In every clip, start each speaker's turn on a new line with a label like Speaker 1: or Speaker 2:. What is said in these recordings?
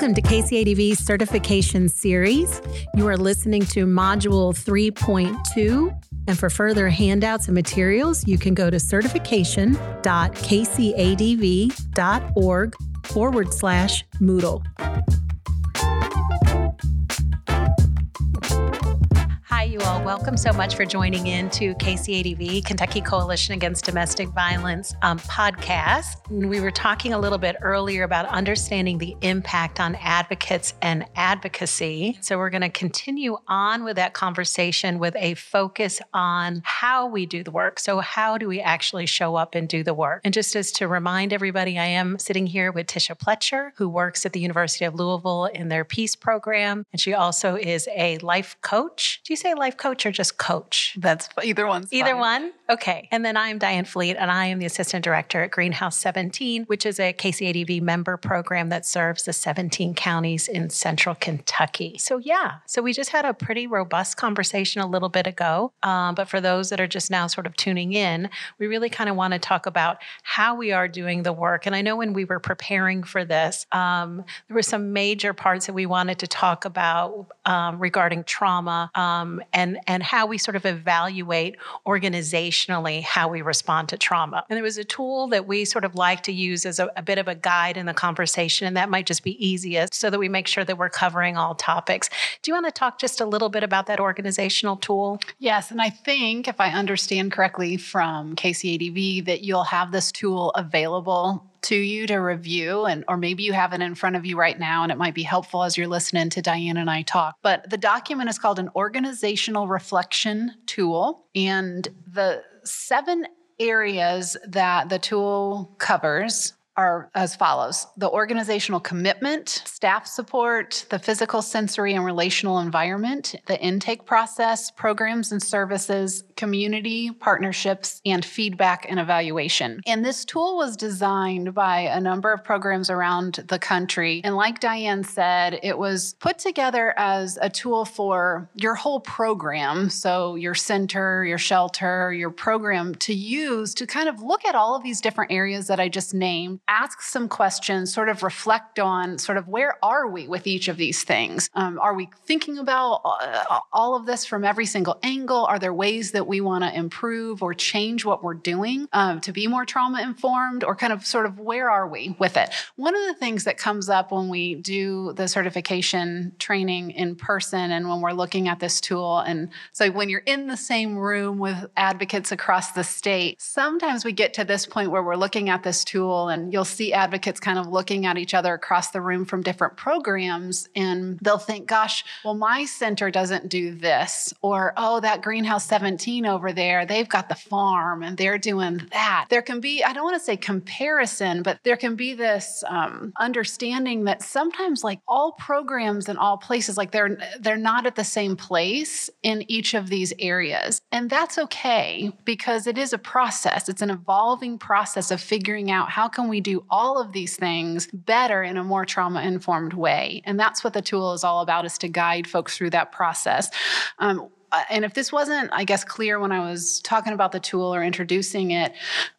Speaker 1: Welcome to KCADV's certification series. You are listening to Module 3.2. And for further handouts and materials, you can go to certification.kcadv.org forward slash Moodle. Welcome so much for joining in to KCADV, Kentucky Coalition Against Domestic Violence um, podcast. We were talking a little bit earlier about understanding the impact on advocates and advocacy. So we're going to continue on with that conversation with a focus on how we do the work. So, how do we actually show up and do the work? And just as to remind everybody, I am sitting here with Tisha Pletcher, who works at the University of Louisville in their PEACC program. And she also is a life coach. Do you say life coach or just coach?
Speaker 2: That's either one.
Speaker 1: Either
Speaker 2: fine.
Speaker 1: one? Okay. And then I'm Diane Fleet, and I am the assistant director at Greenhouse 17, which is a KCADV member program that serves the 17 counties in central Kentucky. So, yeah, so we just had a pretty robust conversation a little bit ago. Um, but for those that are just now sort of tuning in, we really kind of want to talk about how we are doing the work. And I know when we were preparing for this, um, there were some major parts that we wanted to talk about um, regarding trauma um, and, and how we sort of evaluate organizationally how we respond to trauma. And there was a tool that we sort of like to use as a, a bit of a guide in the conversation, and that might just be easiest so that we make sure that we're covering all topics. Do you want to talk just a little bit about that organizational tool?
Speaker 2: Yes, and I think if I understand correctly from KCADV that you'll have this tool available to you to review and or maybe you have it in front of you right now and it might be helpful as you're listening to Diane and I talk. But the document is called an organizational reflection tool and the seven areas that the tool covers are as follows the organizational commitment, staff support, the physical, sensory, and relational environment, the intake process, programs and services, community, partnerships, and feedback and evaluation. And this tool was designed by a number of programs around the country. And like Diane said, it was put together as a tool for your whole program. So, your center, your shelter, your program to use to kind of look at all of these different areas that I just named ask some questions, sort of reflect on sort of where are we with each of these things? Um, are we thinking about uh, all of this from every single angle? Are there ways that we want to improve or change what we're doing um, to be more trauma informed, or kind of sort of where are we with it? One of the things that comes up when we do the certification training in person and when we're looking at this tool, and so when you're in the same room with advocates across the state, sometimes we get to this point where we're looking at this tool and you'll see advocates kind of looking at each other across the room from different programs and they'll think, gosh, well, my center doesn't do this. Or, oh, that greenhouse 17 over there, they've got the farm and they're doing that. There can be, I don't want to say comparison, but there can be this um, understanding that sometimes like all programs in all places, like they're they're not at the same place in each of these areas. And that's okay because it is a process. It's an evolving process of figuring out how can we do all of these things better in a more trauma informed way. And that's what the tool is all about is to guide folks through that process. Um, and if this wasn't, I guess, clear when I was talking about the tool or introducing it,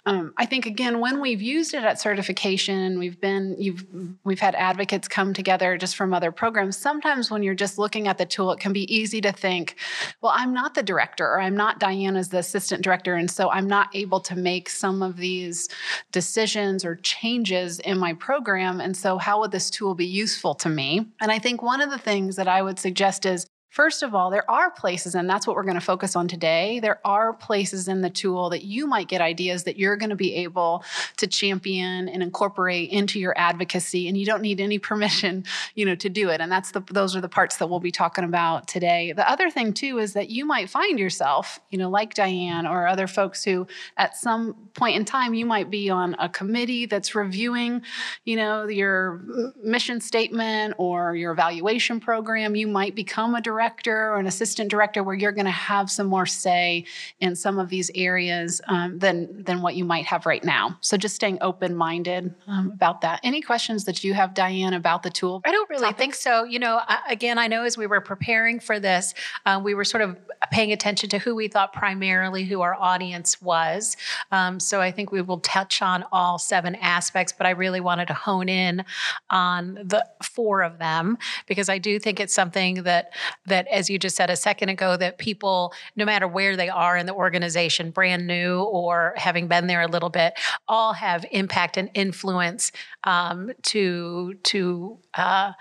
Speaker 2: um, I think again when we've used it at certification, we've been you've we've had advocates come together just from other programs. Sometimes when you're just looking at the tool, it can be easy to think, well, I'm not the director, or I'm not Diane's the assistant director, and so I'm not able to make some of these decisions or changes in my program. And so, how would this tool be useful to me? And I think one of the things that I would suggest is First of all, there are places, and that's what we're going to focus on today. There are places in the tool that you might get ideas that you're going to be able to champion and incorporate into your advocacy, and you don't need any permission, you know, to do it. And that's the those are the parts that we'll be talking about today. The other thing too is that you might find yourself, you know, like Diane or other folks who, at some point in time, you might be on a committee that's reviewing, you know, your mission statement or your evaluation program. You might become a director director or an assistant director where you're going to have some more say in some of these areas um, than than what you might have right now. So just staying open minded um, about that. Any questions that you have, Diane, about the tool?
Speaker 1: I don't really topics? think so. You know, I, again, I know as we were preparing for this, uh, we were sort of paying attention to who we thought primarily who our audience was. Um, so I think we will touch on all seven aspects, but I really wanted to hone in on the four of them because I do think it's something that that, as you just said a second ago, that people, no matter where they are in the organization, brand new or having been there a little bit, all have impact and influence um, to to uh,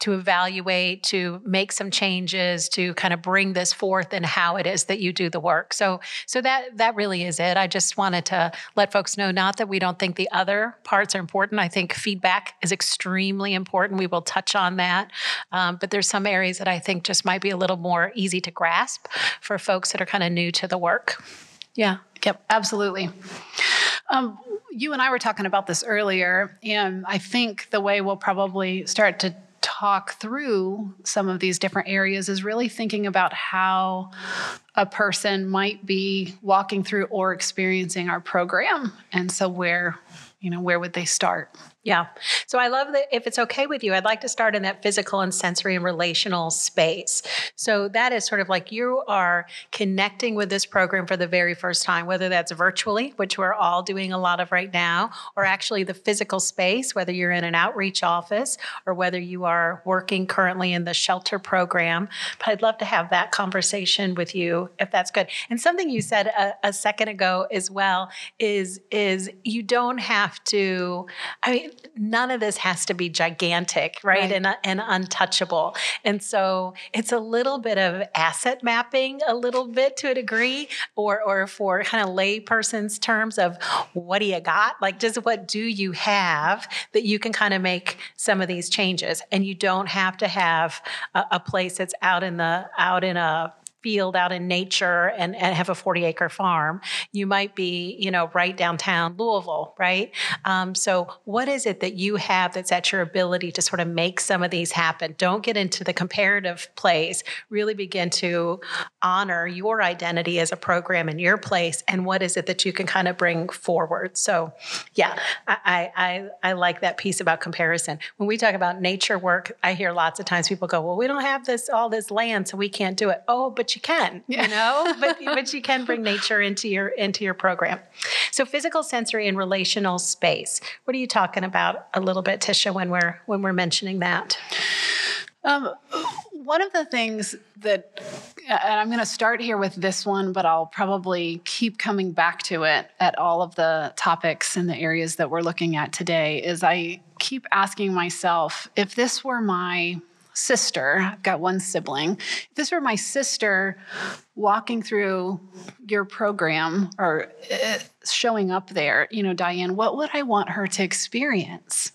Speaker 1: to evaluate, to make some changes, to kind of bring this forth and how it is that you do the work. So, so that that really is it. I just wanted to let folks know not that we don't think the other parts are important. I think feedback is extremely important. We will touch on that, um, but there's some areas that I think just might be a little more easy to grasp for folks that are kind of new to the work. Yeah.
Speaker 2: Yep. Absolutely. Um, you and I were talking about this earlier, and I think the way we'll probably start to talk through some of these different areas is really thinking about how a person might be walking through or experiencing our program. And so, where, you know, where would they start?
Speaker 1: Yeah. So I love that if it's okay with you, I'd like to start in that physical and sensory and relational space. So that is sort of like you are connecting with this program for the very first time, whether that's virtually, which we're all doing a lot of right now, or actually the physical space, whether you're in an outreach office or whether you are working currently in the shelter program. But I'd love to have that conversation with you if that's good. And something you said a, a second ago as well is is you don't have to I mean none of this has to be gigantic, right? right. And, uh, and untouchable. And so it's a little bit of asset mapping, a little bit to a degree, or, or for kind of layperson's terms of what do you got? Like, just what do you have that you can kind of make some of these changes? And you don't have to have a, a place that's out in the, out in a, field out in nature and, and have a 40 acre farm. You might be, you know, right downtown Louisville, right? Um, so, what is it that you have that's at your ability to sort of make some of these happen? Don't get into the comparative plays. Really begin to honor your identity as a program in your place and what is it that you can kind of bring forward. So, yeah, I, I, I like that piece about comparison. When we talk about nature work, I hear lots of times people go, well, we don't have this all this land, so we can't do it. Oh, but you can, yeah. you know, but but you can bring nature into your into your program. So physical, sensory, and relational space. What are you talking about a little bit, Tisha, when we're when we're mentioning that?
Speaker 2: Um, one of the things that, and I'm going to start here with this one, but I'll probably keep coming back to it at all of the topics and the areas that we're looking at today, is I keep asking myself if this were my sister, I've got one sibling, if this were my sister walking through your program or uh, showing up there, you know, Diane, what would I want her to experience?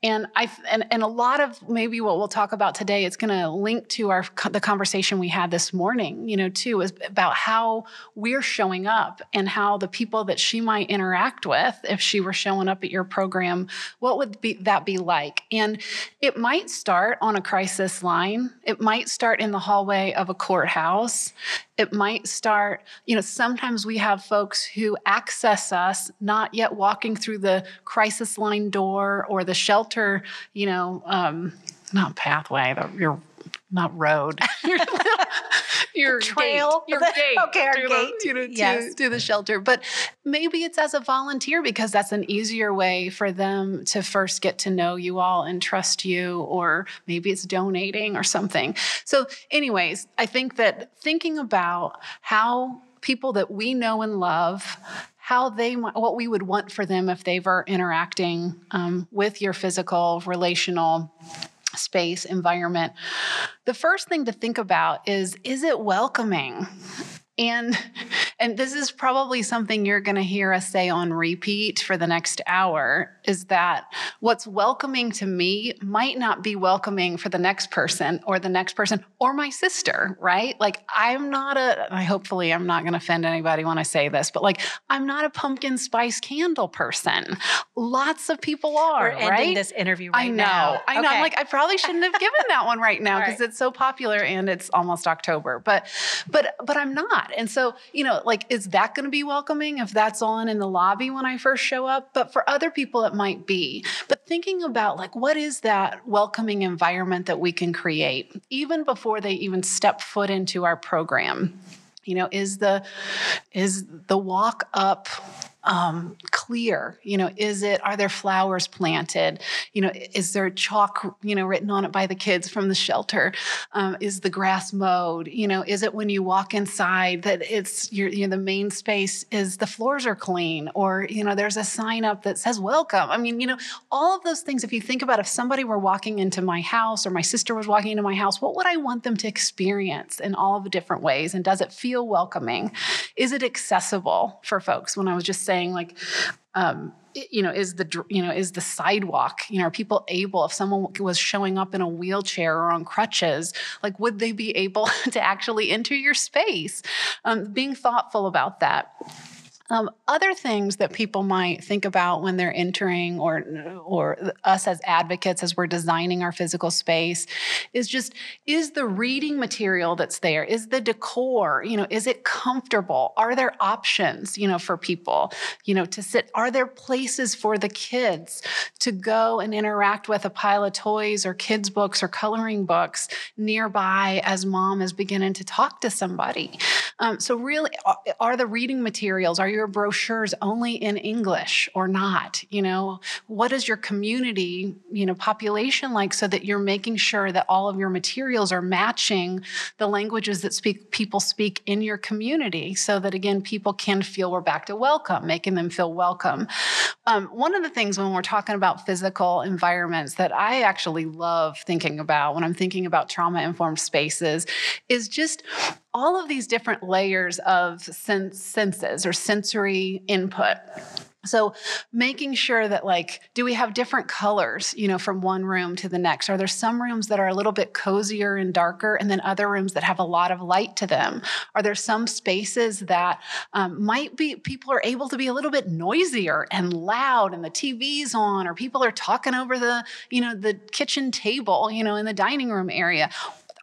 Speaker 2: And I and, and a lot of maybe what we'll talk about today, it's going to link to our the conversation we had this morning, you know, too, is about how we're showing up and how the people that she might interact with, if she were showing up at your program, what would be that be like? And it might start on a crisis line. It might start in the hallway of a courthouse. It might start, you know, sometimes we have folks who access us not yet walking through the crisis line door or the shelter, you know, um, not pathway, the, your not road, your,
Speaker 1: your trail,
Speaker 2: gate, your gate,
Speaker 1: okay, our
Speaker 2: to
Speaker 1: gate,
Speaker 2: the, you know, yes. to, to the shelter. But maybe it's as a volunteer because that's an easier way for them to first get to know you all and trust you, or maybe it's donating or something. So, anyways, I think that thinking about how people that we know and love how they what we would want for them if they were interacting um, with your physical relational space, environment, the first thing to think about is is it welcoming? And and this is probably something you're going to hear us say on repeat for the next hour is that what's welcoming to me might not be welcoming for the next person or the next person or my sister, right? Like, I'm not a, I hopefully I'm not going to offend anybody when I say this, but like, I'm not a pumpkin spice candle person. Lots of people are,
Speaker 1: We're ending
Speaker 2: right?
Speaker 1: this interview right
Speaker 2: I know.
Speaker 1: now.
Speaker 2: I know. I'm
Speaker 1: Okay.
Speaker 2: like, I probably shouldn't have given that one right now because
Speaker 1: right.
Speaker 2: it's so popular and it's almost October. But but but I'm not. And so, you know, like is that going to be welcoming if that's on in the lobby when I first show up? But for other people it might be. But thinking about like what is that welcoming environment that we can create even before they even step foot into our program. You know, is the is the walk up um, clear? You know, is it, are there flowers planted? You know, is there chalk, you know, written on it by the kids from the shelter? Um, is the grass mowed? You know, is it when you walk inside that it's your, you know, the main space is the floors are clean or, you know, there's a sign up that says welcome. I mean, you know, all of those things, if you think about if somebody were walking into my house or my sister was walking into my house, what would I want them to experience in all of the different ways? And does it feel welcoming? Is it accessible for folks? When I was just saying, like, um, you know, is the you know is the sidewalk? You know, are people able? If someone was showing up in a wheelchair or on crutches, like, would they be able to actually enter your space? Um, being thoughtful about that. Um, other things that people might think about when they're entering, or or us as advocates as we're designing our physical space, is just is the reading material that's there, is the decor, you know, is it comfortable? Are there options, you know, for people, you know, to sit? Are there places for the kids to go and interact with a pile of toys or kids' books or coloring books nearby as mom is beginning to talk to somebody? Um, so, really, are- the reading materials, are your brochures only in English or not? You know, what is your community, you know, population like so that you're making sure that all of your materials are matching the languages that speak people speak in your community so that again people can feel we're back to welcome, making them feel welcome. Um, one of the things when we're talking about physical environments that I actually love thinking about when I'm thinking about trauma informed spaces is just all of these different layers of sense, senses or sensory input. So making sure that like, do we have different colors, you know, from one room to the next? Are there some rooms that are a little bit cozier and darker and then other rooms that have a lot of light to them? Are there some spaces that um, might be, people are able to be a little bit noisier and loud and the TV's on or people are talking over the, you know, the kitchen table, you know, in the dining room area?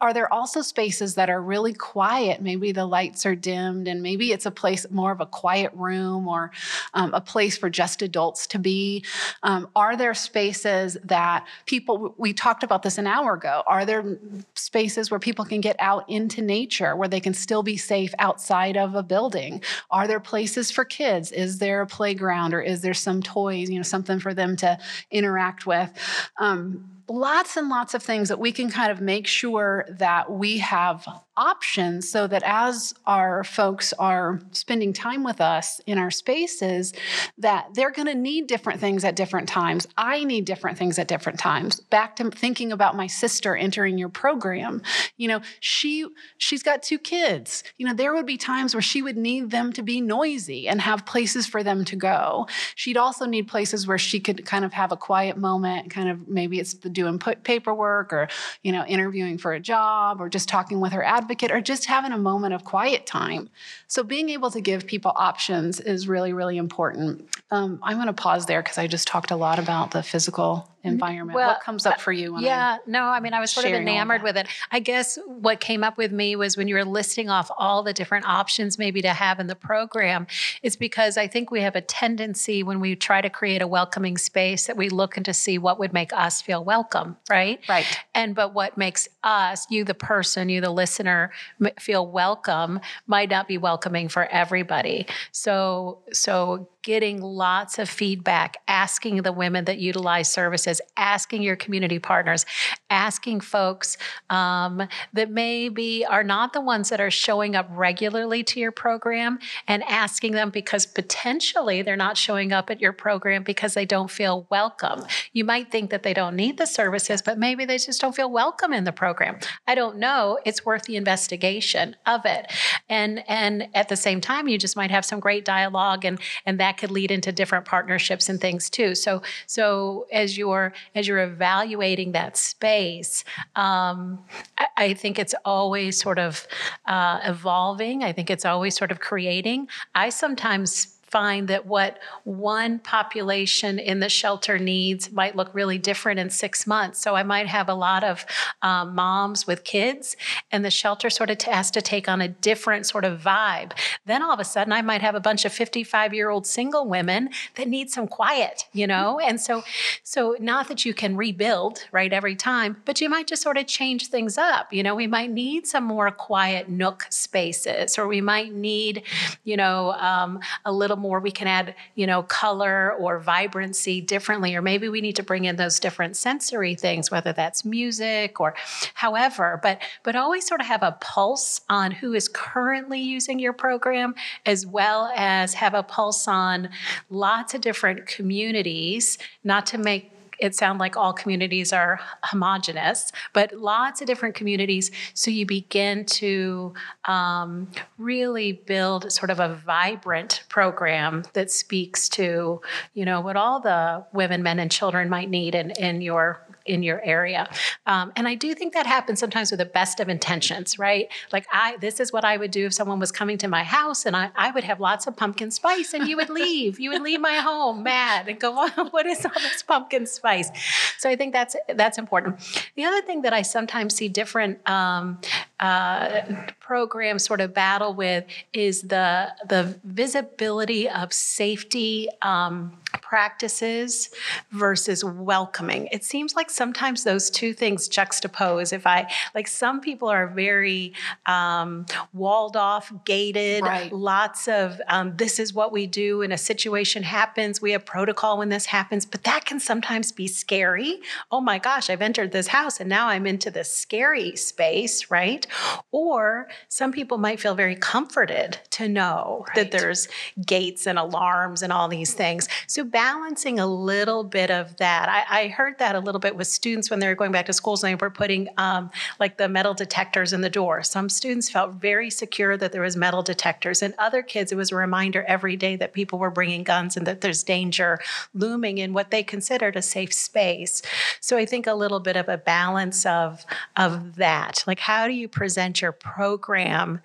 Speaker 2: Are there also spaces that are really quiet? Maybe the lights are dimmed, and maybe it's a place more of a quiet room or um, a place for just adults to be. Um, are there spaces that people, we talked about this an hour ago, are there spaces where people can get out into nature, where they can still be safe outside of a building? Are there places for kids? Is there a playground or is there some toys, you know, something for them to interact with? Um, lots and lots of things that we can kind of make sure that we have options so that as our folks are spending time with us in our spaces that they're going to need different things at different times. I need different things at different times. Back to thinking about my sister entering your program you know she she's got two kids. You know there would be times where she would need them to be noisy and have places for them to go. She'd also need places where she could kind of have a quiet moment kind of maybe it's the doing put paperwork or you know interviewing for a job or just talking with her advocate or just having a moment of quiet time. So being able to give people options is really really important um, i'm going to pause there because i just talked a lot about the physical environment
Speaker 1: Well,
Speaker 2: what comes up for you
Speaker 1: Yeah, no, I mean, I was sort of enamored with it. I guess what came up with me was when you were listing off all the different options maybe to have in the program, is because I think we have a tendency when we try to create a welcoming space that we look into see what would make us feel welcome, right?
Speaker 2: right
Speaker 1: And but what makes us, you the person, you the listener, feel welcome might not be welcoming for everybody. So so getting lots of feedback, asking the women that utilize services, asking your community partners, asking folks um, that maybe are not the ones that are showing up regularly to your program and asking them because potentially they're not showing up at your program because they don't feel welcome. You might think that they don't need the services, but maybe they just don't feel welcome in the program. I don't know. It's worth the investigation of it. And and at the same time, you just might have some great dialogue and and that could lead into different partnerships and things too. So so as you're as you're evaluating that space, um, I, I, think it's always sort of uh, evolving. I think it's always sort of creating. I sometimes find that what one population in the shelter needs might look really different in six months. So I might have a lot of um, moms with kids, and the shelter sort of has to take on a different sort of vibe. Then all of a sudden, I might have a bunch of 55 year old single women that need some quiet, you know? And so, so not that you can rebuild, right, every time, but you might just sort of change things up. You know, we might need some more quiet nook spaces, or we might need, you know, um, a little more we can add, you know, color or vibrancy differently, or maybe we need to bring in those different sensory things, whether that's music or however, but but always sort of have a pulse on who is currently using your program, as well as have a pulse on lots of different communities, not to make it sound like all communities are homogenous, but lots of different communities. So you begin to um, really build sort of a vibrant program that speaks to, you know, what all the women, men, and children might need in, in your in your area. Um, and I do think that happens sometimes with the best of intentions, right? Like I, this is what I would do if someone was coming to my house and I, I would have lots of pumpkin spice and you would leave. you would leave my home mad and go, what is all this pumpkin spice? So I think that's, that's important. The other thing that I sometimes see different um, uh, programs sort of battle with is the, the visibility of safety um, practices versus welcoming. It seems like sometimes those two things juxtapose. If I like, some people are very um, walled off, gated, right. lots of um, this is what we do when a situation happens. We have protocol when this happens, but that can sometimes be scary. Oh my gosh, I've entered this house and now I'm into this scary space, right? Or some people might feel very comforted to know right. that there's gates and alarms and all these things. So balancing a little bit of that. I, I, heard that a little bit with students when they were going back to schools and they were putting um, like the metal detectors in the door. Some students felt very secure that there was metal detectors, and other kids it was a reminder every day that people were bringing guns and that there's danger looming in what they considered a safe space. So I think a little bit of a balance of of that. Like how do you present your program?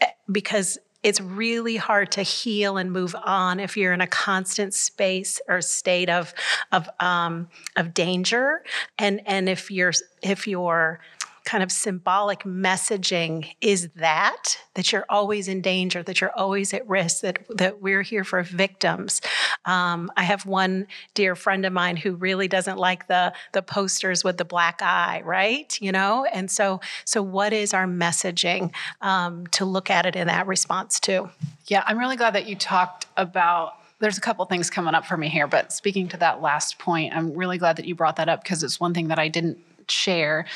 Speaker 1: Eh, because it's really hard to heal and move on if you're in a constant space or state of of um, of danger, and and if you're if you're kind of symbolic messaging is that that you're always in danger that you're always at risk that that we're here for victims. Um, i have one dear friend of mine who really doesn't like the the posters with the black eye right? You know? And so so what is our messaging um, to look at it in that response too
Speaker 2: yeah i'm really glad that you talked about there's a couple things coming up for me here, but speaking to that last point, I'm really glad that you brought that up because it's one thing that I didn't share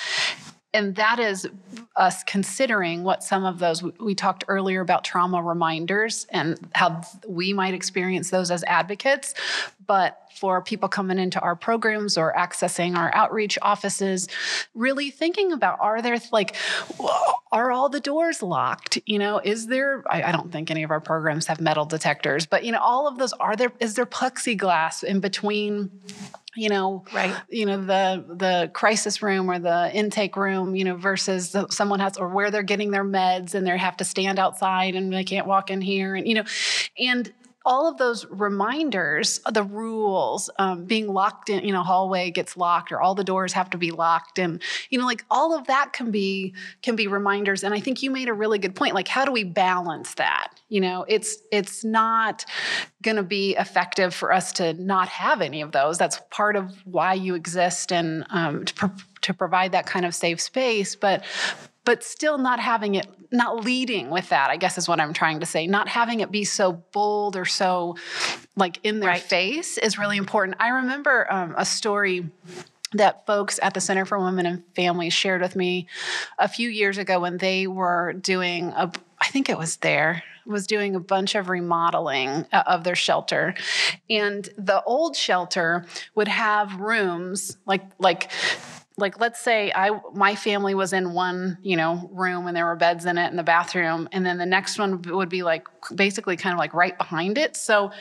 Speaker 2: and that is us considering what some of those we talked earlier about trauma reminders and how we might experience those as advocates. But for people coming into our programs or accessing our outreach offices really thinking about are there like are all the doors locked? You know is there I, I don't think any of our programs have metal detectors but you know all of those are there is there plexiglass in between you know
Speaker 1: right.
Speaker 2: you know the the crisis room or the intake room you know versus the, someone has or where they're getting their meds and they have to stand outside and they can't walk in here and you know and all of those reminders, the rules, um, being locked in, you know, hallway gets locked or all the doors have to be locked. And, you know, like all of that can be, can be reminders. And I think you made a really good point. Like, how do we balance that? You know, it's, it's not going to be effective for us to not have any of those. That's part of why you exist and um, to, pro- to provide that kind of safe space. But but still not having it, not leading with that, I guess is what I'm trying to say. Not having it be so bold or so like in their
Speaker 1: Right.
Speaker 2: face is really important. I remember um, a story that folks at the Center for Women and Families shared with me a few years ago when they were doing a, I think it was there, was doing a bunch of remodeling uh, of their shelter. And the old shelter would have rooms like, like, like let's say I my family was in one you know room and there were beds in it and the bathroom and then the next one would be like basically kind of like right behind it. So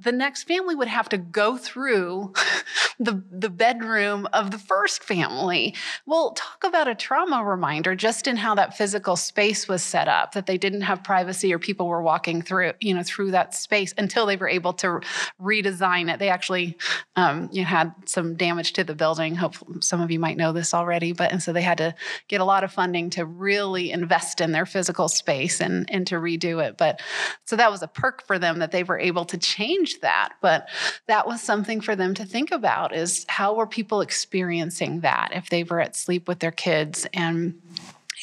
Speaker 2: the next family would have to go through the the bedroom of the first family. Well talk about a trauma reminder just in how that physical space was set up that they didn't have privacy or people were walking through you know through that space until they were able to redesign it. They actually um, you know, had some damage to the building. Hopefully some of you might know this already but and so they had to get a lot of funding to really invest in their physical space and and to redo it but so that was a perk for them that they were able to change that but that was something for them to think about is how were people experiencing that if they were at sleep with their kids and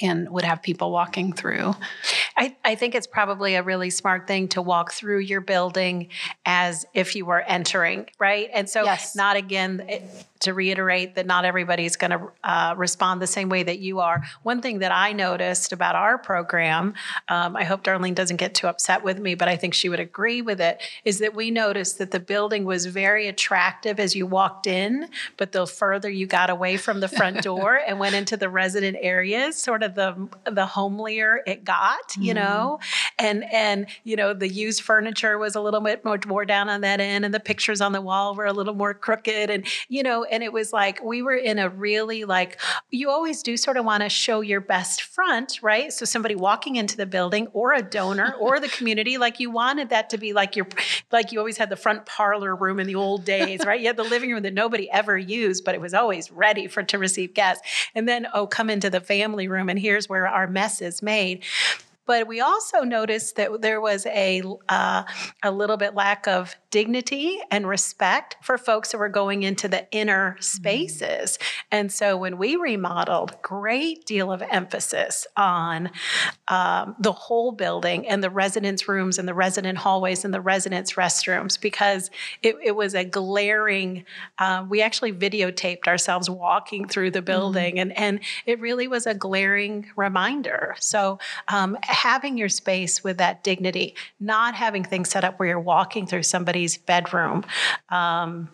Speaker 2: and would have people walking through
Speaker 1: I, I think it's probably a really smart thing to walk through your building as if you were entering, right? And so,
Speaker 2: Yes.
Speaker 1: not again it- to reiterate that not everybody's going to uh, respond the same way that you are. One thing that I noticed about our program, um, I hope Darlene doesn't get too upset with me, but I think she would agree with it, is that we noticed that the building was very attractive as you walked in, but the further you got away from the front door and went into the resident areas, sort of the the homelier it got, you know, and and you know the used furniture was a little bit more, more down on that end, and the pictures on the wall were a little more crooked, and you know, and it was like we were in a really like you always do sort of want to show your best front, right? So somebody walking into the building or a donor or the community, like you wanted that to be like your like you always had the front parlor room in the old days, right? You had the living room that nobody ever used, but it was always ready for to receive guests. And then oh, come into the family room, and here's where our mess is made. But we also noticed that there was a uh, a little bit lack of dignity and respect for folks who were going into the inner spaces. And so when we remodeled, great deal of emphasis on um, the whole building and the residence rooms and the resident hallways and the residence restrooms because it, it was a glaring. Uh, we actually videotaped ourselves walking through the building, and and it really was a glaring reminder. So um, having your space with that dignity, not having things set up where you're walking through somebody's bedroom. Um,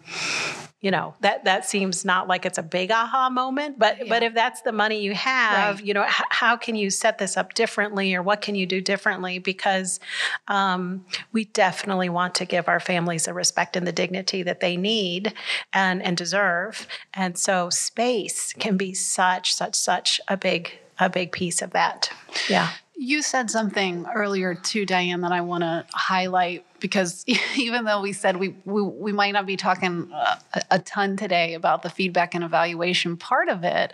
Speaker 1: you know that that seems not like it's a big aha moment but but if that's the money you have
Speaker 2: Right.
Speaker 1: you know h- how can you set this up differently or what can you do differently? Because um, we definitely want to give our families the respect and the dignity that they need and and deserve. And so space can be such such such a big a big piece of that. Yeah
Speaker 2: You said something earlier too, Diane, that I want to highlight because even though we said we we, we might not be talking uh, a, a ton today about the feedback and evaluation part of it,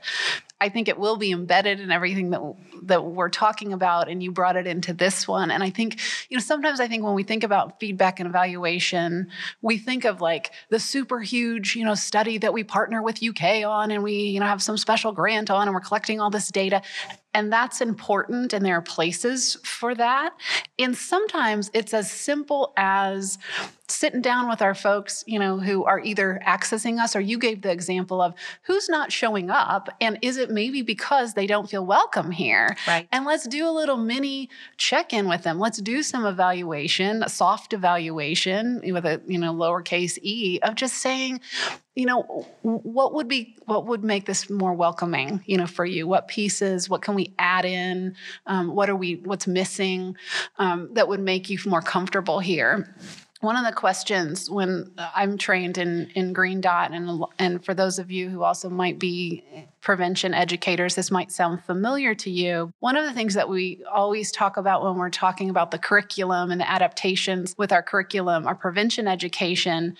Speaker 2: I think it will be embedded in everything that that we're talking about, and you brought it into this one. And I think you know sometimes I think when we think about feedback and evaluation, we think of like the super huge you know study that we partner with UK on, and we you know have some special grant on, and we're collecting all this data. And that's important, and there are places for that. And sometimes it's as simple as sitting down with our folks, you know, who are either accessing us or you gave the example of who's not showing up. And is it maybe because they don't feel welcome here?
Speaker 1: Right.
Speaker 2: And let's do a little mini check in with them. Let's do some evaluation, a soft evaluation with a, you know, lowercase e of just saying, you know what would be what would make this more welcoming you know for you? What pieces what can we add in? Um, what are we what's missing um, that would make you more comfortable here one of the questions when uh, I'm trained in in Green Dot, and and for those of you who also might be prevention educators, this might sound familiar to you. One of the things that we always talk about when we're talking about the curriculum and the adaptations with our curriculum, our prevention education,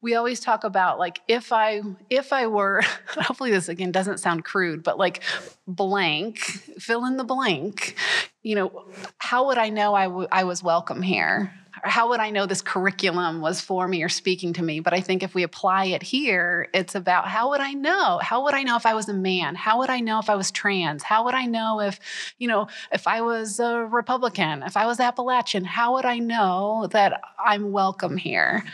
Speaker 2: we always talk about like if I if I were, hopefully this again doesn't sound crude, but like blank, fill in the blank. You know, how would I know I w- I was welcome here? How would I know this curriculum was for me or speaking to me? But I think if we apply it here, it's about how would I know? How would I know if I was a man? How would I know if I was trans? How would I know if, you know, if I was a Republican, if I was Appalachian, how would I know that I'm welcome here?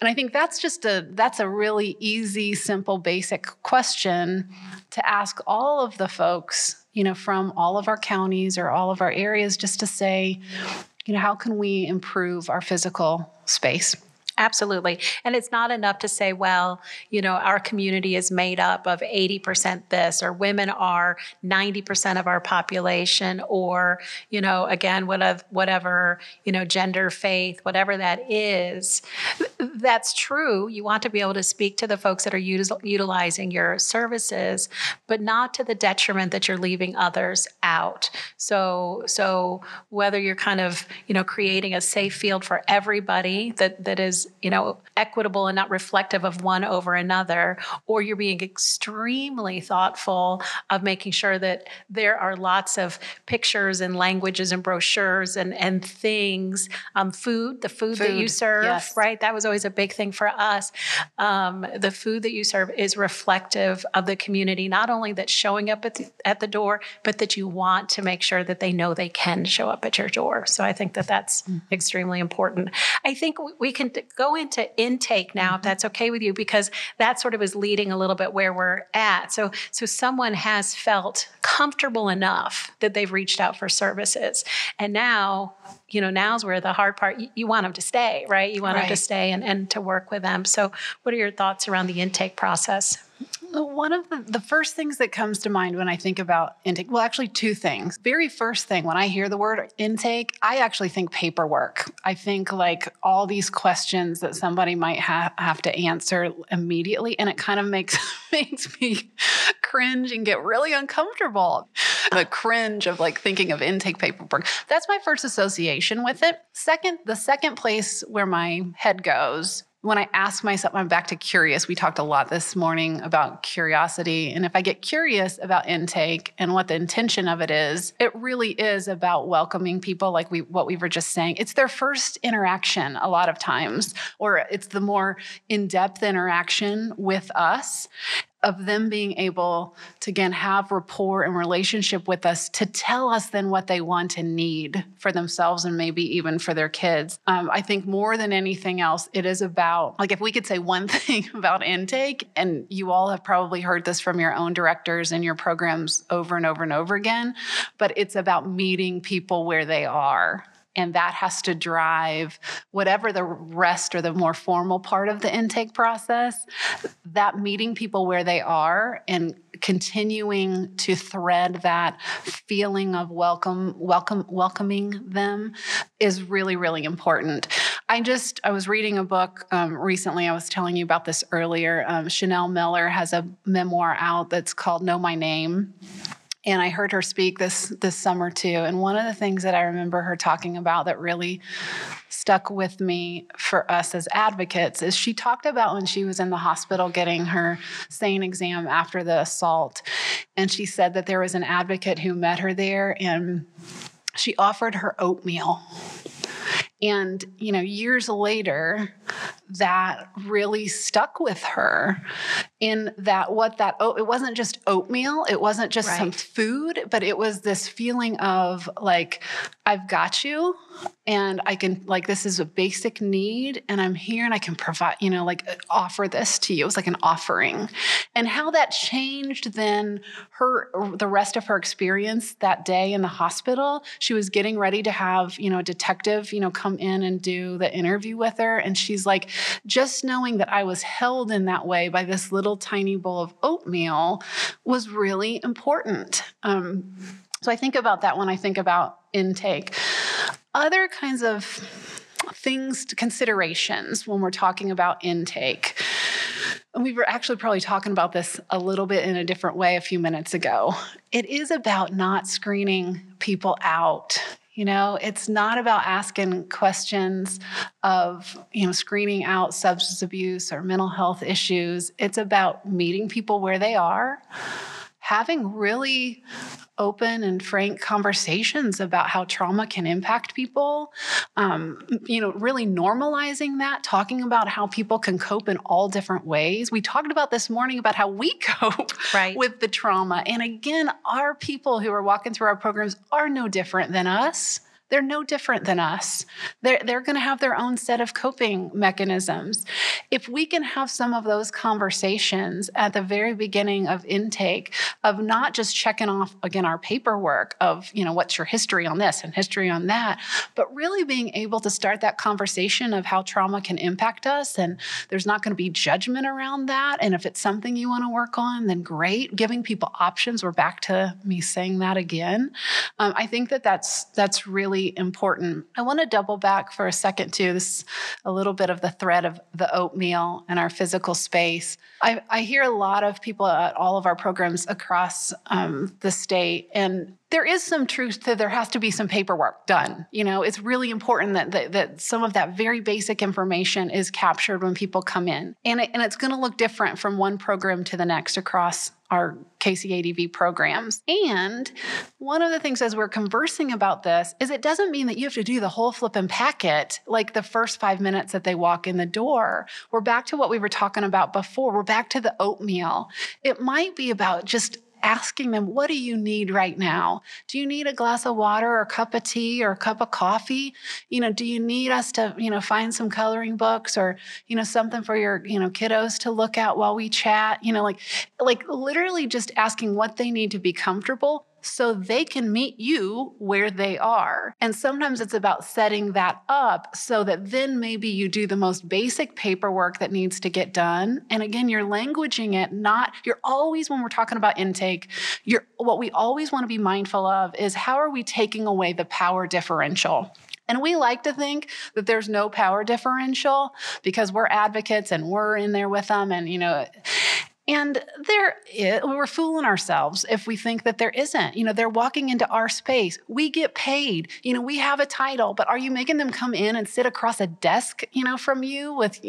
Speaker 2: And I think that's just a that's a really easy, simple, basic question to ask all of the folks, you know, from all of our counties or all of our areas just to say, you know, how can we improve our physical space?
Speaker 1: Absolutely. And it's not enough to say, well, you know, our community is made up of 80% this, or women are 90% of our population, or, you know, again, whatever, you know, gender, faith, whatever that is. That's true. You want to be able to speak to the folks that are utilizing your services, but not to the detriment that you're leaving others out. So, so whether you're kind of, you know, creating a safe field for everybody that, that is you know, equitable and not reflective of one over another, or you're being extremely thoughtful of making sure that there are lots of pictures and languages and brochures and, and things, um, food, the food, food, that you serve, yes. right? That was always a big thing for us. Um, the food that you serve is reflective of the community, not only that's showing up at the, at the door, but that you want to make sure that they know they can show up at your door. So I think that that's mm-hmm. extremely important. I think we can go into intake now, if mm-hmm. that's okay with you, because that sort of is leading a little bit where we're at. So, so someone has felt comfortable enough that they've reached out for services, and now, you know, now's where the hard part. You, you want them to stay, right? You want right. them to stay and, and to work with them. So, what are your thoughts around the intake process?
Speaker 2: One of the, the first things that comes to mind when I think about intake, well, actually, two things. Very first thing, when I hear the word intake, I actually think paperwork. I think like all these questions that somebody might ha- have to answer immediately, and it kind of makes makes me cringe and get really uncomfortable. The cringe of like thinking of intake paperwork. That's my first association with it. Second, the second place where my head goes when I ask myself, I'm back to curious. We talked a lot this morning about curiosity. And if I get curious about intake and what the intention of it is, it really is about welcoming people, like we what we were just saying. It's their first interaction a lot of times, or it's the more in-depth interaction with us of them being able to again have rapport and relationship with us to tell us then what they want and need for themselves and maybe even for their kids. Um, I think more than anything else, it is about like if we could say one thing about intake, and you all have probably heard this from your own directors and your programs over and over and over again, but it's about meeting people where they are and that has to drive whatever the rest or the more formal part of the intake process that meeting people where they are and continuing to thread that feeling of welcome welcome welcoming them is really really important. I just i was reading a book um, recently. I was telling you about this earlier. Um, chanel miller has a memoir out that's called know my name and I heard her speak this this summer too. And one of the things that I remember her talking about that really stuck with me for us as advocates is she talked about when she was in the hospital getting her SANE exam after the assault. And she said that there was an advocate who met her there and she offered her oatmeal. And, you know, years later, that really stuck with her in that what that oh it wasn't just oatmeal it wasn't just right. some food but it was this feeling of like i've got you and i can like this is a basic need and i'm here and i can provide you know like offer this to you it was like an offering and how that changed then her the rest of her experience that day in the hospital she was getting ready to have you know a detective you know come in and do the interview with her and she's like just knowing that I was held in that way by this little tiny bowl of oatmeal was really important. Um, so I think about that when I think about intake. Other kinds of things, to considerations when we're talking about intake. And we were actually probably talking about this a little bit in a different way a few minutes ago. It is about not screening people out you know, it's not about asking questions of, you know, screening out substance abuse or mental health issues. It's about meeting people where they are having really open and frank conversations about how trauma can impact people. Um, you know, really normalizing that, talking about how people can cope in all different ways. We talked about this morning about how we cope right. with the trauma. And again, our people who are walking through our programs are no different than us. They're no different than us. They're, they're going to have their own set of coping mechanisms. If we can have some of those conversations at the very beginning of intake, of not just checking off again our paperwork of, you know, what's your history on this and history on that, but really being able to start that conversation of how trauma can impact us. And there's not going to be judgment around that. And if it's something you want to work on, then great. Giving people options. We're back to me saying that again. Um, I think that that's that's really really important. I want to double back for a second, too. This is a little bit of the thread of the oatmeal and our physical space. I, I hear a lot of people at all of our programs across um, the state, and there is some truth to there has to be some paperwork done. You know, it's really important that, that, that some of that very basic information is captured when people come in. And, it, and it's going to look different from one program to the next across our KCADV programs. And one of the things as we're conversing about this is it doesn't mean that you have to do the whole flip flipping packet like the first five minutes that they walk in the door. We're back to what we were talking about before. We're back to the oatmeal. It might be about just asking them, what do you need right now? Do you need a glass of water or a cup of tea or a cup of coffee? You know, do you need us to, you know, find some coloring books or, you know, something for your, you know, kiddos to look at while we chat? You know, like, like literally just asking what they need to be comfortable so they can meet you where they are. And sometimes it's about setting that up so that then maybe you do the most basic paperwork that needs to get done. And again, you're languaging it, not, you're always, when we're talking about intake, you're, what we always want to be mindful of is how are we taking away the power differential? And we like to think that there's no power differential because we're advocates and we're in there with them. And, you know, and there, eh, we're fooling ourselves if we think that there isn't. You know, they're walking into our space. We get paid. You know, we have a title, but are you making them come in and sit across a desk, you know, from you with,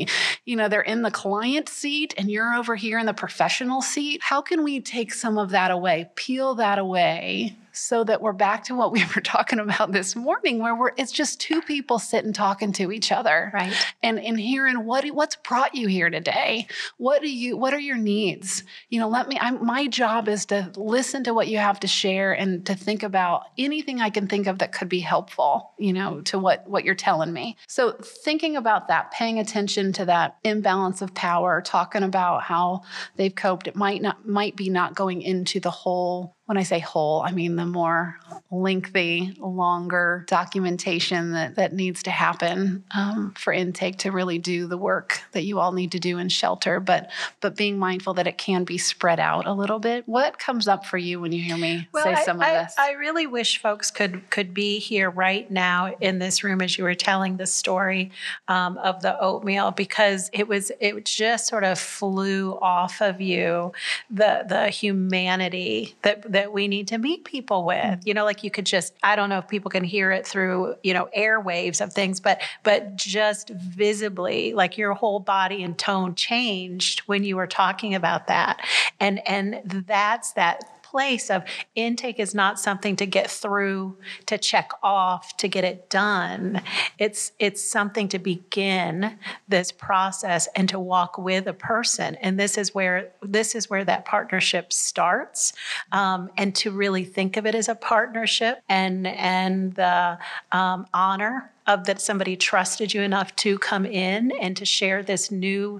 Speaker 2: you know, they're in the client seat and you're over here in the professional seat? How can we take some of that away, peel that away so that we're back to what we were talking about this morning where we're it's just two people sitting talking to each other.
Speaker 1: Right.
Speaker 2: And and hearing what what's brought you here today? What do you what are your needs? You know let me I'm, my job is to listen to what you have to share and to think about anything i can think of that could be helpful you know to what what you're telling me. So thinking about that paying attention to that imbalance of power talking about how they've coped it might not might be not going into the whole when I say whole, I mean the more lengthy, longer documentation that, that needs to happen um, for intake to really do the work that you all need to do in shelter, but but being mindful that it can be spread out a little bit. What comes up for you when you hear me well, say
Speaker 1: I,
Speaker 2: some of
Speaker 1: I,
Speaker 2: this?
Speaker 1: I really wish folks could could be here right now in this room as you were telling the story um, of the oatmeal because it was it just sort of flew off of you the the humanity that, that that we need to meet people with. Mm-hmm. You know, like you could just, I don't know if people can hear it through, you know, airwaves of things, but but just visibly, like your whole body and tone changed when you were talking about that. And and that's that place of intake is not something to get through, to check off, to get it done. It's it's something to begin this process and to walk with a person. And this is where this is where that partnership starts, um, and to really think of it as a partnership and and the um, honor of that somebody trusted you enough to come in and to share this new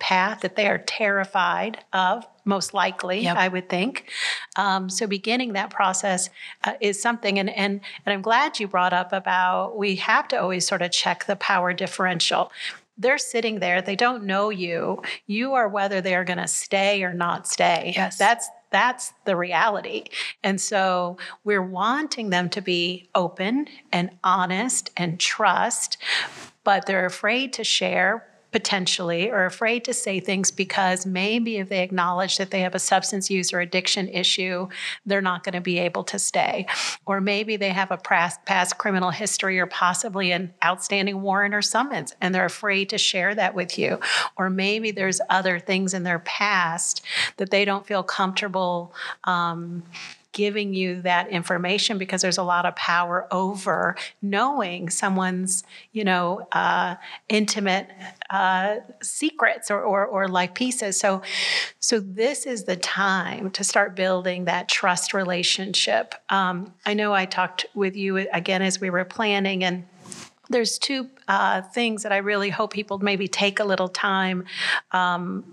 Speaker 1: path that they are terrified of most likely yep. i would think. Um, so beginning that process uh, is something and, and and i'm glad you brought up about we have to always sort of check the power differential. They're sitting there they don't know you. You are whether they're going to stay or not stay.
Speaker 2: Yes.
Speaker 1: That's that's the reality. And so we're wanting them to be open and honest and trust, but they're afraid to share potentially or afraid to say things because maybe if they acknowledge that they have a substance use or addiction issue, they're not going to be able to stay. Or maybe they have a past, past criminal history or possibly an outstanding warrant or summons and they're afraid to share that with you. Or maybe there's other things in their past that they don't feel comfortable um, giving you that information because there's a lot of power over knowing someone's, you know, uh, intimate uh, secrets or, or, or life pieces. So, so this is the time to start building that trust relationship. Um, I know I talked with you again as we were planning and there's two uh, things that I really hope people maybe take a little time um,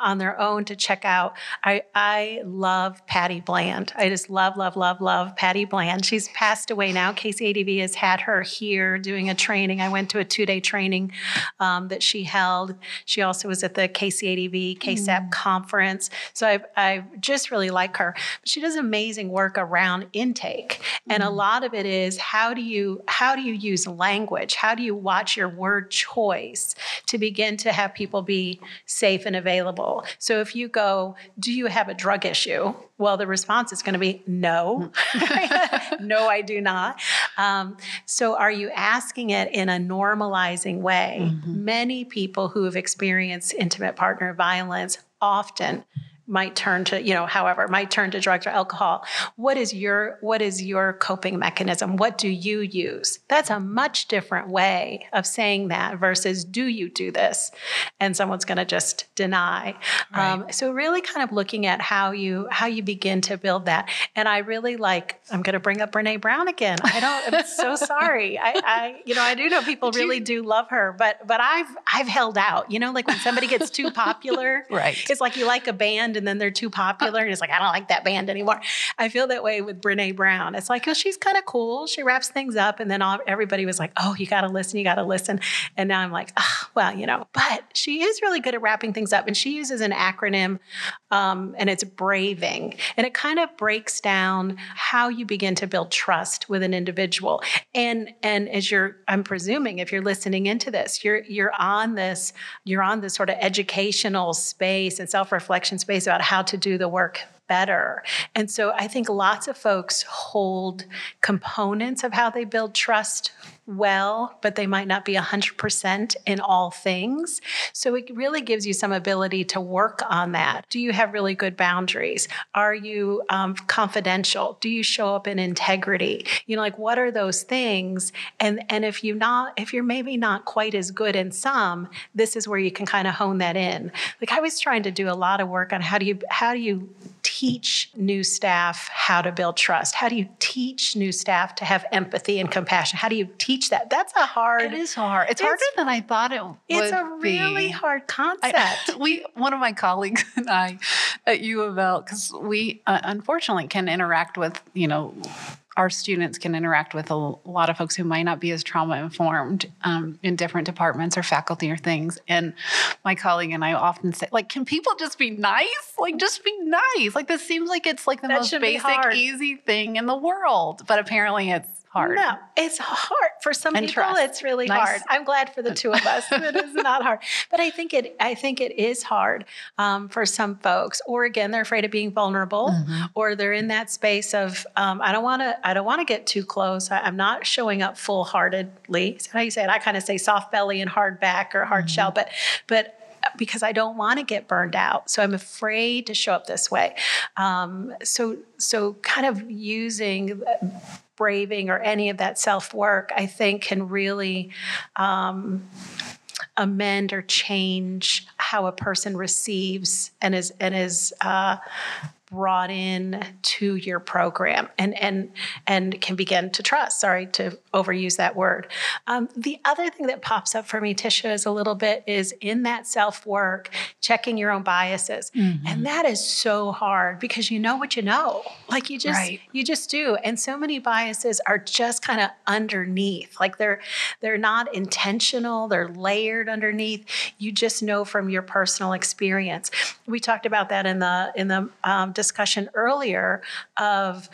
Speaker 1: on their own to check out. I, I love Patty Bland. I just love, love, love, love Patty Bland. She's passed away now. KCADV has had her here doing a training. I went to a two day training um, that she held. She also was at the KCADV KASAP mm. conference. So I, I just really like her. But she does amazing work around intake. Mm. And a mm. lot of it is how do you how do you use language? How do you watch your word choice to begin to have people be safe and available? Available. So if you go, Do you have a drug issue? Well, the response is going to be no. no, I do not. Um, so are you asking it in a normalizing way? Mm-hmm. Many people who have experienced intimate partner violence often might turn to you know however might turn to drugs or alcohol. What is your what is your coping mechanism? What do you use? That's a much different way of saying that versus do you do this? And someone's going to just deny. Right. um, so really kind of looking at how you how you begin to build that. And i really like i'm going to bring up brene brown again. I don't i'm so sorry. I, I you know i do know people really do love her but but i've i've held out. You know like when somebody gets too popular
Speaker 2: right.
Speaker 1: it's like you like a band band and then they're too popular and it's like I don't like that band anymore. I feel that way with Brene Brown. It's like, oh, she's kind of cool. She wraps things up, and then all, everybody was like, oh, you got to listen, you got to listen. And now I'm like, oh, well, you know, but she is really good at wrapping things up, and she uses an acronym, um, and it's braving, and it kind of breaks down how you begin to build trust with an individual. And and as you're, I'm presuming, if you're listening into this, you're you're on this, you're on this sort of educational space and self reflection space about how to do the work better. And so I think lots of folks hold components of how they build trust well, but they might not be 100% in all things. So it really gives you some ability to work on that. Do you have really good boundaries? Are you um, confidential? Do you show up in integrity? You know, like what are those things? And and if you not if you're maybe not quite as good in some, this is where you can kind of hone that in. Like I was trying to do a lot of work on how do you how do you teach new staff how to build trust? How do you teach new staff to have empathy and compassion? How do you teach that? That's a hard.
Speaker 2: It is hard. It's, it's harder than I thought it would
Speaker 1: It's a
Speaker 2: be.
Speaker 1: really hard concept.
Speaker 2: I, we, one of my colleagues and I at U of L, because we uh, unfortunately can interact with, you know, our students can interact with a lot of folks who might not be as trauma informed um, in different departments or faculty or things. And my colleague and I often say, like, can people just be nice? Like, just be nice. Like, this seems like it's like the that most basic, easy thing in the world. But apparently it's hard.
Speaker 1: No, it's hard for some and people. Trust. It's really nice. hard. I'm glad for the two of us. it is not hard, but I think it. I think it is hard um, for some folks. Or again, they're afraid of being vulnerable, mm-hmm. or they're in that space of um, I don't want to. I don't want to get too close. I, am not showing up full heartedly. How you say it? I kind of say soft belly and hard back or hard mm-hmm. shell, but but because I don't want to get burned out. So I'm afraid to show up this way. Um, so so kind of using braving or any of that self work, I think can really um, amend or change how a person receives and is and is uh, brought in to your program and and and can begin to trust sorry to overuse that word. Um, the other thing that pops up for me tisha is a little bit is in that self work checking your own biases. Mm-hmm. and that is so hard because you know what you know. Like you just right. you just do. And so many biases are just kind of underneath. Like they're they're not intentional. They're layered underneath. You just know from your personal experience. We talked about that in the in the um, discussion earlier of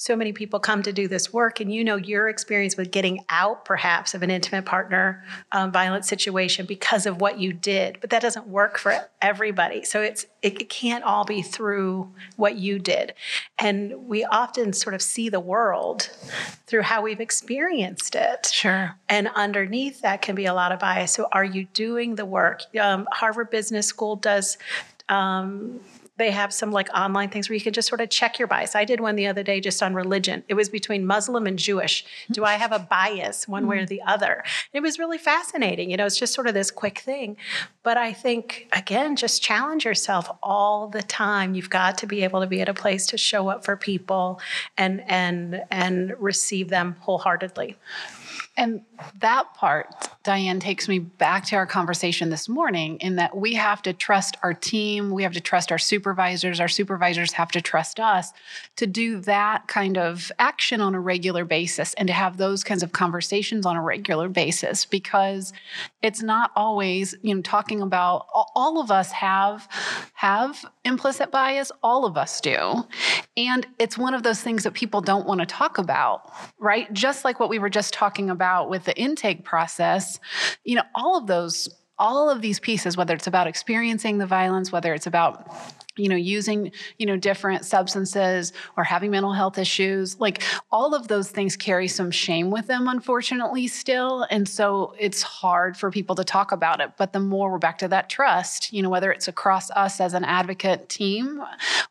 Speaker 1: so many people come to do this work, and you know your experience with getting out, perhaps, of an intimate partner um, violent situation because of what you did, but that doesn't work for everybody. So it's it, it can't all be through what you did, and we often sort of see the world through how we've experienced it.
Speaker 2: Sure.
Speaker 1: And underneath that can be a lot of bias. So, are you doing the work? Um, Harvard Business School does. Um, they have some like online things where you can just sort of check your bias. I did one the other day just on religion. It was between Muslim and Jewish. Do I have a bias one way or mm. the other? It was really fascinating. You know, it's just sort of this quick thing. But I think, again, just challenge yourself all the time. You've got to be able to be at a place to show up for people and and and receive them wholeheartedly.
Speaker 2: And that part, Diane, takes me back to our conversation this morning in that we have to trust our team, we have to trust our supervisors, our supervisors have to trust us to do that kind of action on a regular basis and to have those kinds of conversations on a regular basis because it's not always, you know, talking about all of us have have implicit bias, all of us do. And it's one of those things that people don't want to talk about, right? Just like what we were just talking about with the intake process, you know, all of those all of these pieces whether it's about experiencing the violence whether it's about you know using you know different substances or having mental health issues like all of those things carry some shame with them unfortunately still. And so it's hard for people to talk about it. But the more we're back to that trust you know whether it's across us as an advocate team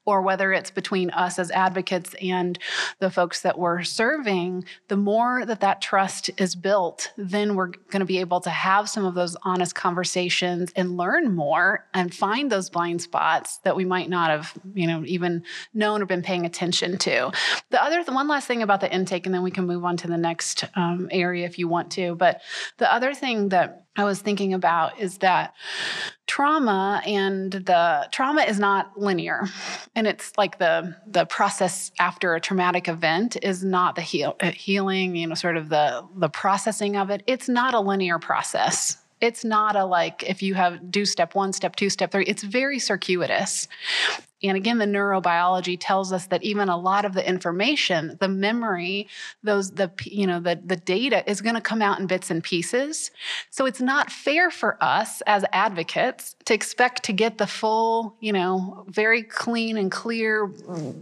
Speaker 2: or whether it's between us as advocates and the folks that we're serving the more that that trust is built then we're going to be able to have some of those honest conversations and learn more and find those blind spots that we might not have, you know, even known or been paying attention to. The other, the one last thing about the intake, and then we can move on to the next um, area if you want to. But the other thing that I was thinking about is that trauma and the trauma is not linear and it's like the the process after a traumatic event is not the heal, uh, healing you know sort of the the processing of it it's not a linear process it's not a like if you have do step one, step two, step three. It's very circuitous. And again, the neurobiology tells us that even a lot of the information, the memory, those the you know the the data is going to come out in bits and pieces. So it's not fair for us as advocates to expect to get the full, you know, very clean and clear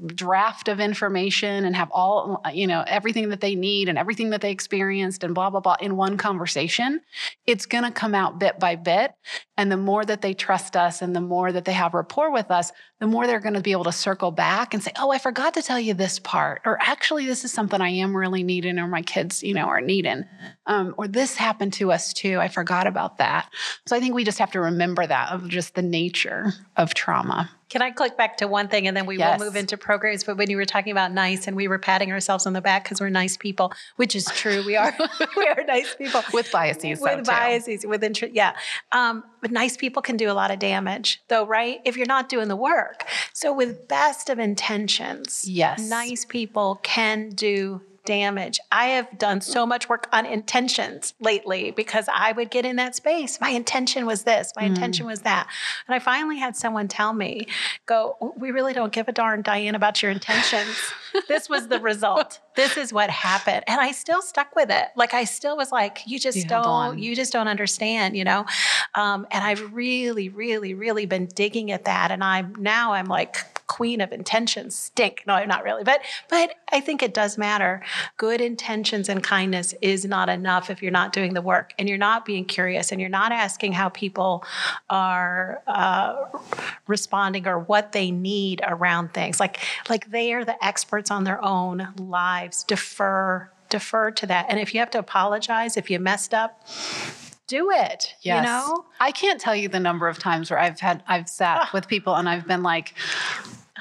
Speaker 2: draft of information and have all, you know, everything that they need and everything that they experienced and blah blah blah in one conversation. It's going to come out bit by bit, and the more that they trust us and the more that they have rapport with us, the more they're going to be able to circle back and say, "Oh, I forgot to tell you this part," or "Actually, this is something I am really needing, or my kids, you know, are needing," um, or "This happened to us too. I forgot about that." So I think we just have to remember that of just the nature of trauma.
Speaker 1: Can I click back to one thing and then we
Speaker 2: Yes.
Speaker 1: will move into programs? But when you were talking about nice and we were patting ourselves on the back because we're nice people, which is true, we are we are nice people
Speaker 2: With biases,
Speaker 1: with
Speaker 2: too.
Speaker 1: biases, with interest, yeah. Um, but nice people can do a lot of damage, though, right? If you're not doing the work. So, with best of intentions,
Speaker 2: Yes.
Speaker 1: nice people can do damage. I have done so much work on intentions lately because I would get in that space. My intention was this, my hmm. intention was that. And I finally had someone tell me, go, we really don't give a darn, Diane, about your intentions. this was the result. This is what happened. And I still stuck with it. Like I still was like, you just
Speaker 2: You
Speaker 1: don't, you just don't understand, you know? Um, and I've really, really, really been digging at that. And I'm now I'm like queen of intentions stink. No, I'm not really, but but I think it does matter. Good intentions and kindness is not enough if you're not doing the work and you're not being curious and you're not asking how people are uh, responding or what they need around things. Like like they are the experts on their own lives. Defer defer to that. And if you have to apologize if you messed up, do it.
Speaker 2: Yes.
Speaker 1: You know?
Speaker 2: I can't tell you the number of times where I've had I've sat
Speaker 1: Ah.
Speaker 2: with people and I've been like,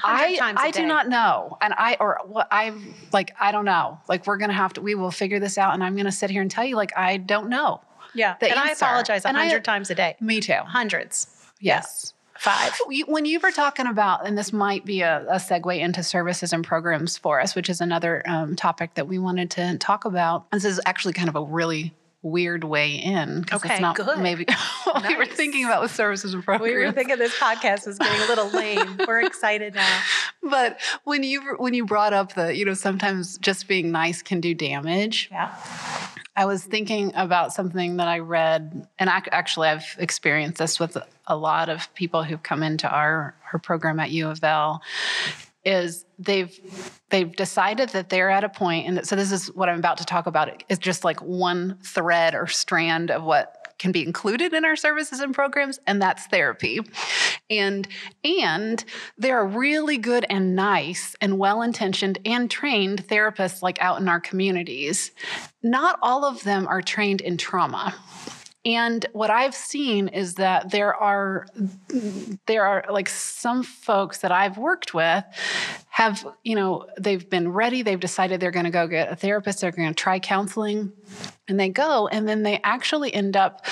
Speaker 1: 100
Speaker 2: I
Speaker 1: times a
Speaker 2: I do not know, and I or what I like I don't know. Like we're gonna have to we will figure this out, and I'm gonna sit here and tell you like I don't know.
Speaker 1: Yeah. and I apologize a hundred times a day.
Speaker 2: Me too.
Speaker 1: Hundreds.
Speaker 2: Yes.
Speaker 1: Five.
Speaker 2: When you were talking about, and this might be a, a segue into services and programs for us, which is another um, topic that we wanted to talk about. This is actually kind of a really weird way in.
Speaker 1: Okay,
Speaker 2: it's not
Speaker 1: good.
Speaker 2: maybe what we were thinking about with services and programs.
Speaker 1: We were thinking this podcast was getting a little lame. We're excited now.
Speaker 2: but when you when you brought up the you know sometimes just being nice can do damage
Speaker 1: Yeah.
Speaker 2: i was thinking about something that i read and I, actually i've experienced this with a lot of people who've come into our our program at u of l is they've they've decided that they're at a point and so this is what i'm about to talk about it's just like one thread or strand of what can be included in our services and programs and that's therapy. And and there are really good and nice and well-intentioned and trained therapists like out in our communities. Not all of them are trained in trauma and what I've seen is that there are there are like some folks that I've worked with have, you know, they've been ready, they've decided they're going to go get a therapist, they're going to try counseling, and they go and then they actually end up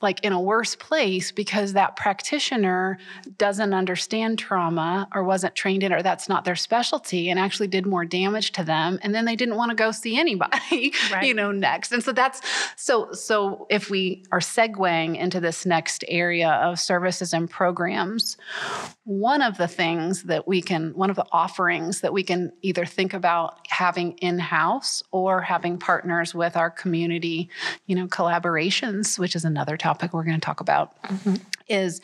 Speaker 2: like in a worse place because that practitioner doesn't understand trauma or wasn't trained in it or that's not their specialty and actually did more damage to them and then they didn't want to go see anybody you know next. And so that's so so if we are segueing into this next area of services and programs one of the things that we can one of the offerings that we can either think about having in-house or having partners with our community you know collaborations which is another topic we're going to talk about mm-hmm. is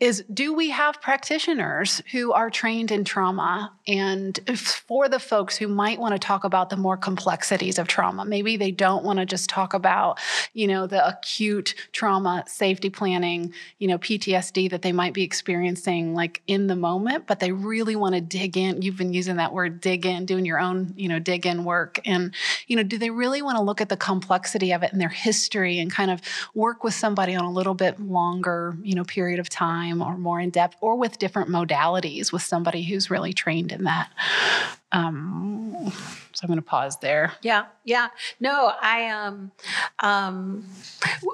Speaker 2: is do we have practitioners who are trained in trauma and for the folks who might want to talk about the more complexities of trauma? Maybe they don't want to just talk about you know the acute trauma safety planning you know ptsd that they might be experiencing like in the moment but they really want to dig in you've been using that word dig in doing your own you know dig in work. And you know do they really want to look at the complexity of it and their history and kind of work with somebody on a little bit longer you know period of time or more in depth or with different modalities with somebody who's really trained in that um, so i'm going to pause there
Speaker 1: Yeah, yeah. No, I um um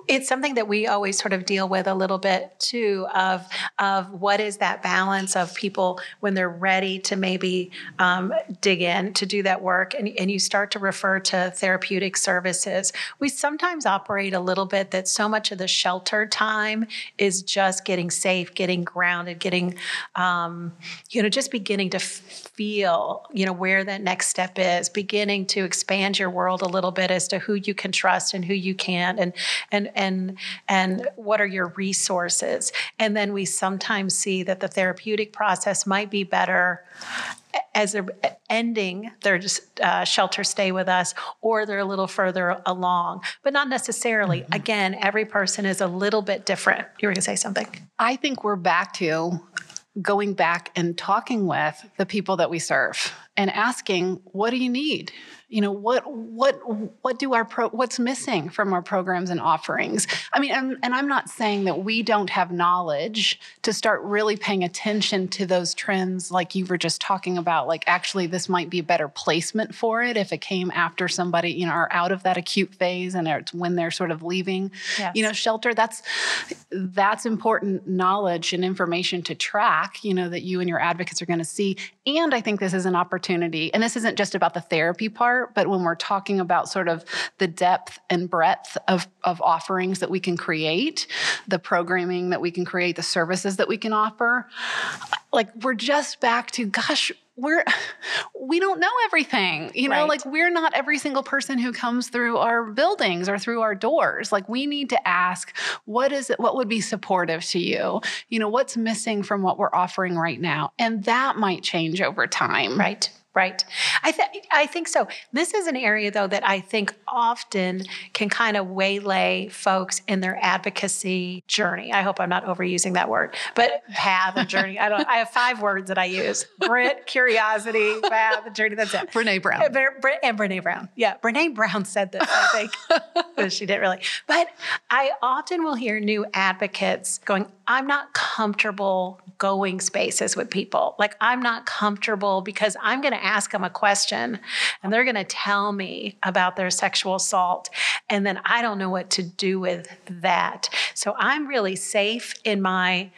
Speaker 1: it's something that we always sort of deal with a little bit too of of what is that balance of people when they're ready to maybe um, dig in to do that work and, and you start to refer to therapeutic services. We sometimes operate a little bit that so much of the shelter time is just getting safe, getting grounded, getting um, you know, just beginning to feel, you know, where that next step is, beginning to expand your world a little bit as to who you can trust and who you can't and and and and what are your resources. And then we sometimes see that the therapeutic process might be better as they're ending their uh, shelter stay with us, or they're a little further along, but not necessarily.
Speaker 2: Mm-hmm.
Speaker 1: Again, every person is a little bit different. You were going to say something?
Speaker 2: I think we're back to going back and talking with the people that we serve and asking, what do you need? You know, what what what do our pro what's missing from our programs and offerings? I mean, and, and I'm not saying that we don't have knowledge to start really paying attention to those trends like you were just talking about. Like actually this might be a better placement for it if it came after somebody, you know, are out of that acute phase and it's when they're sort of leaving,
Speaker 1: Yes.
Speaker 2: you know, shelter. That's that's important knowledge and information to track, you know, that you and your advocates are going to see. And I think this is an opportunity, and this isn't just about the therapy part, but when we're talking about sort of the depth and breadth of, of offerings that we can create, the programming that we can create, the services that we can offer, like we're just back to, gosh, we're we don't know everything you know?
Speaker 1: Right.
Speaker 2: like we're not every single person who comes through our buildings or through our doors. Like we need to ask what is it what would be supportive to you? You know what's missing from what we're offering right now? And that might change over time.
Speaker 1: Right. Right. I th- I think so. This is an area though that I think often can kind of waylay folks in their advocacy journey. I hope I'm not overusing that word, but path and journey. I don't I have five words that I use. Grit, curiosity, path, and journey. That's it.
Speaker 2: Brene Brown.
Speaker 1: Bre- and Brene Brown. Yeah, Brene Brown said this, I think. She didn't really. But I often will hear new advocates going, I'm not comfortable going spaces with people. Like, I'm not comfortable because I'm going to ask them a question and they're going to tell me about their sexual assault. And then I don't know what to do with that. So I'm really safe in my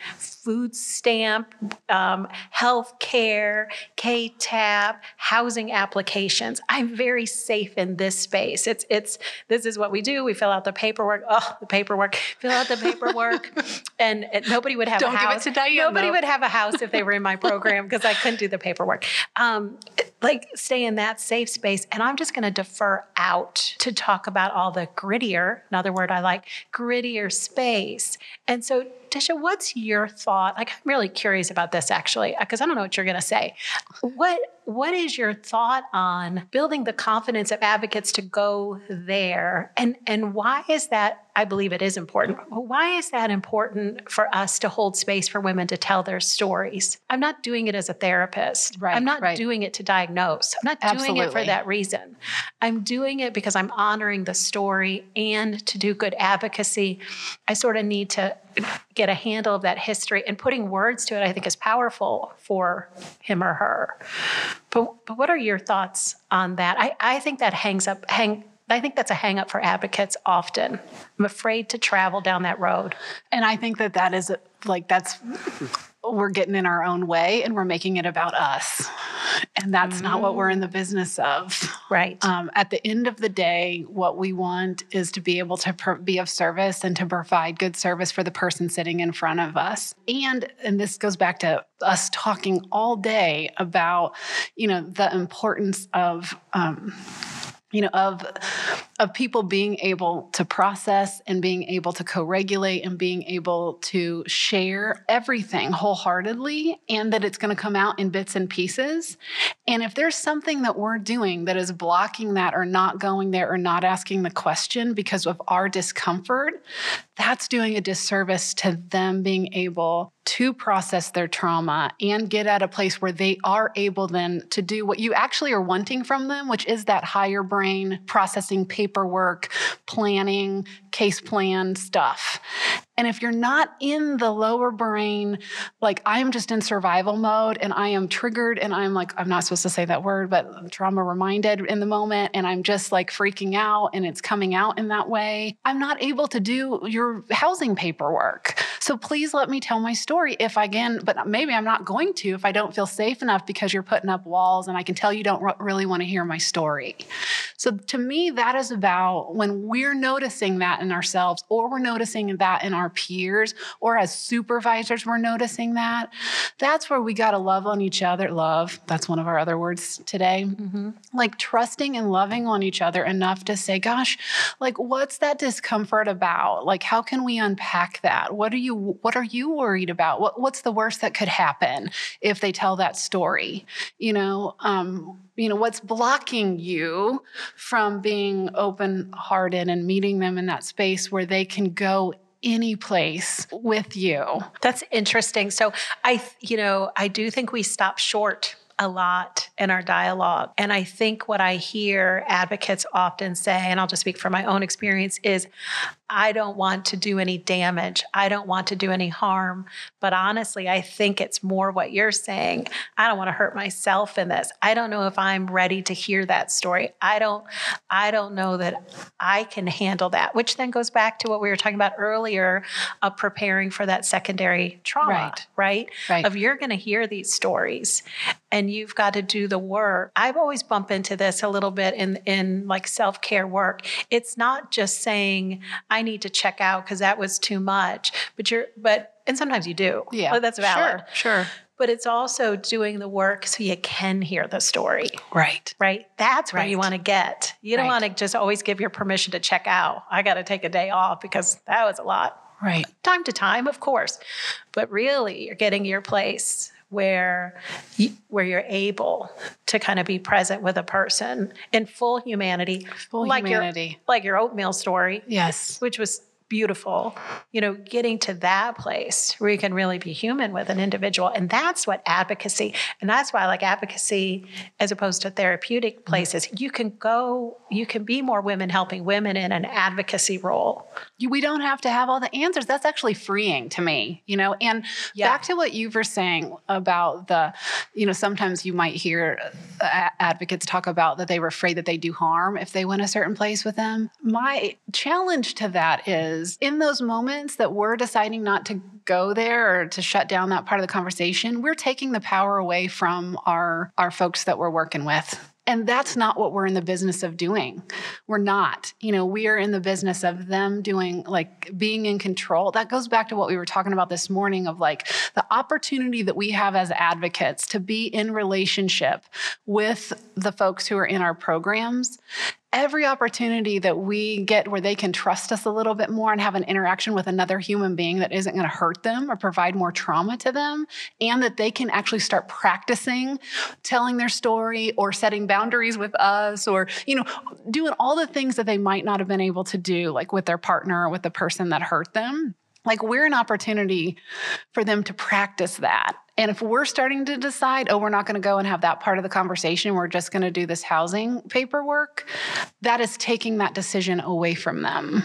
Speaker 1: food stamp, um, health care, KTAP, housing applications. I'm very safe in this space. It's it's this is what we do. We fill out the paperwork. Oh, the paperwork. Fill out the paperwork, and, and nobody would have
Speaker 2: Don't
Speaker 1: a
Speaker 2: give it
Speaker 1: house.
Speaker 2: to Diane,
Speaker 1: nobody
Speaker 2: though.
Speaker 1: would have a house if they were in my program because I couldn't do the paperwork. Um, like stay in that safe space, and I'm just going to defer out to talk about all the grittier. Another word I like, grittier space. And so, Tisha, what's your thought? Like, I'm really curious about this actually, because I don't know what you're going to say. What what is your thought on building the confidence of advocates to go there, and and why is that? I believe it is important. Why is that important for us to hold space for women to tell their stories? I'm not doing it as a therapist.
Speaker 2: Right,
Speaker 1: I'm not
Speaker 2: right.
Speaker 1: doing it to diagnose. I'm not doing it for that reason. I'm doing it because I'm honoring the story and to do good advocacy. I sort of need to get a handle of that history and putting words to it, I think is powerful for him or her. But, but what are your thoughts on that? I, I think that hangs up, hang, I think that's a hang up for advocates often. I'm afraid to travel down that road.
Speaker 2: And I think that that is like that's we're getting in our own way and we're making it about us. And that's not what we're in the business of.
Speaker 1: Right.
Speaker 2: Um, at the end of the day, what we want is to be able to pro- be of service and to provide good service for the person sitting in front of us. And and this goes back to us talking all day about, you know, the importance of. Um, you know of of people being able to process and being able to co-regulate and being able to share everything wholeheartedly and that it's going to come out in bits and pieces. And if there's something that we're doing that is blocking that or not going there or not asking the question because of our discomfort that's doing a disservice to them being able to process their trauma and get at a place where they are able then to do what you actually are wanting from them, which is that higher brain processing paperwork, planning, case plan stuff. And if you're not in the lower brain, like I'm just in survival mode and I am triggered and I'm like, I'm not supposed to say that word, but trauma reminded in the moment and I'm just like freaking out and it's coming out in that way, I'm not able to do your housing paperwork. So please let me tell my story if I can, but maybe I'm not going to if I don't feel safe enough because you're putting up walls and I can tell you don't really want to hear my story. So to me, that is about when we're noticing that in ourselves or we're noticing that in our peers or as supervisors, we're noticing that. That's where we got to love on each other. Love, that's one of our other words today. Like trusting and loving on each other enough to say, gosh, like what's that discomfort about? Like how can we unpack that? What are you what are you worried about? What what's the worst that could happen if they tell that story? You know, um, you know, what's blocking you from being open hearted and meeting them in that space where they can go any place with you.
Speaker 1: That's interesting. So I, you know, I do think we stop short a lot in our dialogue. And I think what I hear advocates often say, and I'll just speak from my own experience, is I don't want to do any damage. I don't want to do any harm. But honestly, I think it's more what you're saying. I don't want to hurt myself in this. I don't know if I'm ready to hear that story. I don't I don't know that I can handle that, which then goes back to what we were talking about earlier of preparing for that secondary trauma,
Speaker 2: Right.
Speaker 1: right?
Speaker 2: Right.
Speaker 1: Of you're going to hear these stories and you've got to do the work. I've always bumped into this a little bit in in like self-care work. It's not just saying I need to check out because that was too much, but you're but and sometimes you do.
Speaker 2: Yeah.
Speaker 1: That's valid.
Speaker 2: Sure. Sure.
Speaker 1: But it's also doing the work so you can hear the story,
Speaker 2: Right.
Speaker 1: right? That's where you want to get. You don't
Speaker 2: Right.
Speaker 1: want to just always give your permission to check out. I got to take a day off because that was a lot
Speaker 2: Right.
Speaker 1: time to time, of course, but really you're getting your place where you, where you're able to kind of be present with a person in full humanity,
Speaker 2: Full
Speaker 1: like
Speaker 2: humanity.
Speaker 1: your like your oatmeal story,
Speaker 2: Yes.
Speaker 1: which was beautiful. You know, getting to that place where you can really be human with an individual, and that's what advocacy, and that's why I like advocacy as opposed to therapeutic places. You can go, you can be more women helping women in an advocacy role.
Speaker 2: We don't have to have all the answers. That's actually freeing to me, you know. And
Speaker 1: Yeah.
Speaker 2: back to what you were saying about the, you know, sometimes you might hear uh, advocates talk about that they were afraid that they do harm if they went a certain place with them. My challenge to that is in those moments that we're deciding not to go there or to shut down that part of the conversation, we're taking the power away from our our folks that we're working with. And that's not what we're in the business of doing. We're not. You know, we are in the business of them doing like being in control. That goes back to what we were talking about this morning of like the opportunity that we have as advocates to be in relationship with the folks who are in our programs every opportunity that we get where they can trust us a little bit more and have an interaction with another human being that isn't going to hurt them or provide more trauma to them, and that they can actually start practicing telling their story or setting boundaries with us or, you know, doing all the things that they might not have been able to do, like with their partner or with the person that hurt them. Like we're an opportunity for them to practice that. And if we're starting to decide, oh, we're not going to go and have that part of the conversation, we're just going to do this housing paperwork, that is taking that decision away from them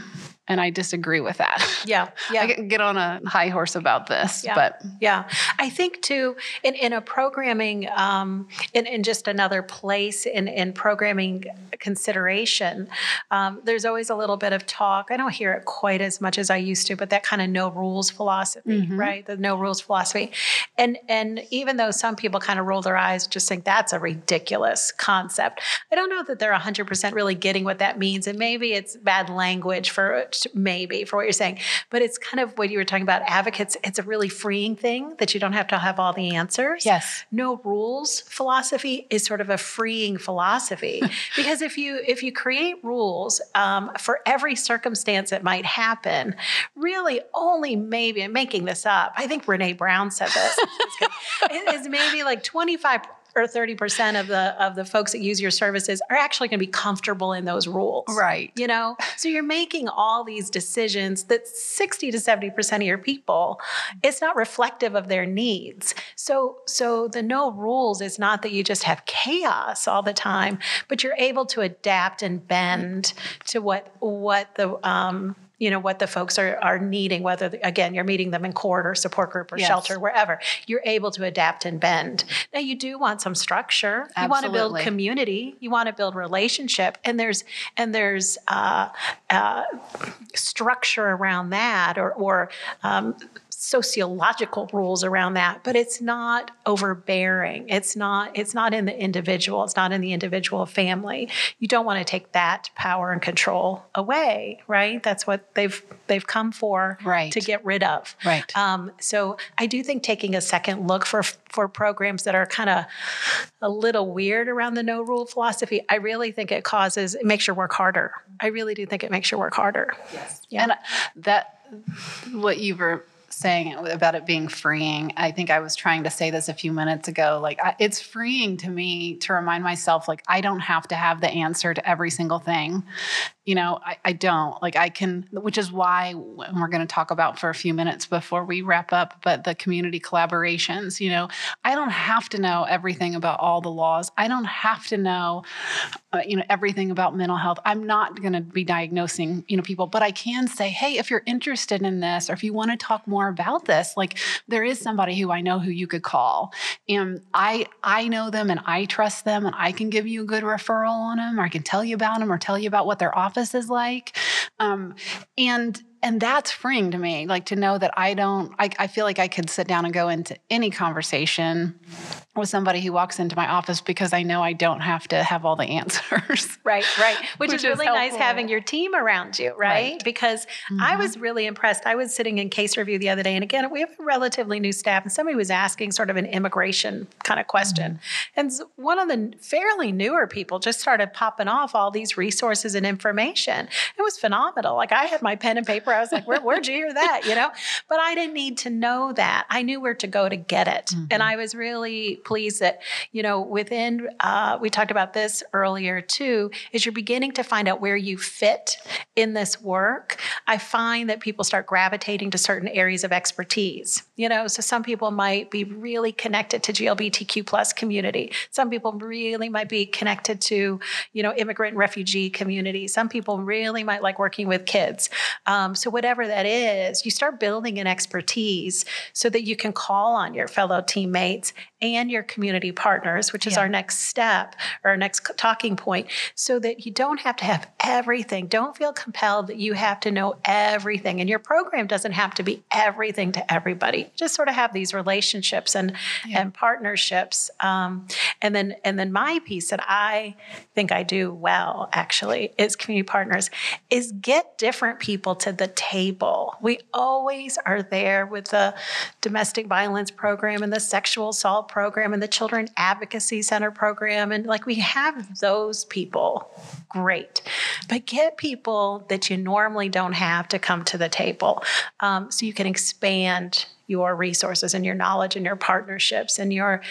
Speaker 2: and I disagree with that.
Speaker 1: Yeah, yeah.
Speaker 2: I can get on a high horse about this,
Speaker 1: yeah.
Speaker 2: but
Speaker 1: yeah, I think too in, in a programming, um, in, in just another place in in programming consideration, um, there's always a little bit of talk. I don't hear it quite as much as I used to, but that kind of no rules philosophy, mm-hmm. right? The no rules philosophy, and and even though some people kind of roll their eyes, just think that's a ridiculous concept. I don't know that they're 100% really getting what that means, and maybe it's bad language for maybe for what you're saying. But it's kind of what you were talking about advocates. It's a really freeing thing that you don't have to have all the answers.
Speaker 2: Yes.
Speaker 1: No rules philosophy is sort of a freeing philosophy because if you if you create rules um, for every circumstance that might happen, really only maybe I'm making this up. I think Brene Brown said this. is maybe like 25 or 30% of the of the folks that use your services are actually going to be comfortable in those rules.
Speaker 2: Right.
Speaker 1: You know, so you're making all these decisions that 60 to 70% of your people it's not reflective of their needs. So so the no rules is not that you just have chaos all the time, but you're able to adapt and bend to what what the um you know what the folks are are needing whether again you're meeting them in court or support group or yes. shelter wherever you're able to adapt and bend now you do want some structure
Speaker 2: Absolutely.
Speaker 1: you want to build community you want to build relationship and there's and there's uh, uh, structure around that or or um, sociological rules around that but it's not overbearing. It's not it's not in the individual it's not in the individual family. You don't want to take that power and control away right? That's what they've they've come for
Speaker 2: right.
Speaker 1: to get rid of.
Speaker 2: Right.
Speaker 1: Um, so i do think taking a second look for for programs that are kind of a little weird around the no rule philosophy i really think it causes it makes your work harder. I really do think it makes your work harder.
Speaker 2: Yes. Yeah. and that what you were saying about it being freeing. I think I was trying to say this a few minutes ago. Like, I, it's freeing to me to remind myself, like, I don't have to have the answer to every single thing you know I, I, don't like i can which is why we're going to talk about for a few minutes before we wrap up but the community collaborations you know i don't have to know everything about all the laws. I don't have to know uh, you know everything about mental health. I'm not going to be diagnosing you know people but i can say hey if you're interested in this or if you want to talk more about this like there is somebody who i know who you could call. And i i know them and i trust them and i can give you a good referral on them or i can tell you about them or tell you about what they're offering office is like. Um, and and that's freeing to me like to know that i don't I, I, feel like i could sit down and go into any conversation with somebody who walks into my office because i know i don't have to have all the answers
Speaker 1: right right which, which is really is nice having your team around you right, right. because mm-hmm. i was really impressed i was sitting in case review the other day and again we have a relatively new staff and somebody was asking sort of an immigration kind of question mm-hmm. and one of the fairly newer people just started popping off all these resources and information it was phenomenal like i had my pen and paper I was like, Where, where'd you hear that? You know, but I didn't need to know that. I knew where to go to get it. Mm-hmm. And I was really pleased that, you know, within, uh, we talked about this earlier too, is you're beginning to find out where you fit in this work. I find that people start gravitating to certain areas of expertise, you know, so some people might be really connected to GLBTQ plus community. Some people really might be connected to, you know, immigrant and refugee community. Some people really might like working with kids. Um, so whatever that is, you start building an expertise so that you can call on your fellow teammates and your community partners, which is
Speaker 2: Yeah.
Speaker 1: our next step or our next talking point, so that you don't have to have everything. Don't feel compelled that you have to know everything. And your program doesn't have to be everything to everybody. Just sort of have these relationships and
Speaker 2: Yeah.
Speaker 1: and partnerships. Um, and then and then my piece that I think I do well actually is community partners is get different people to the table. We always are there with the domestic violence program and the sexual assault program and the children advocacy center program and like we have those people. Great. But get people that you normally don't have to come to the table um, so you can expand your resources and your knowledge and your partnerships and your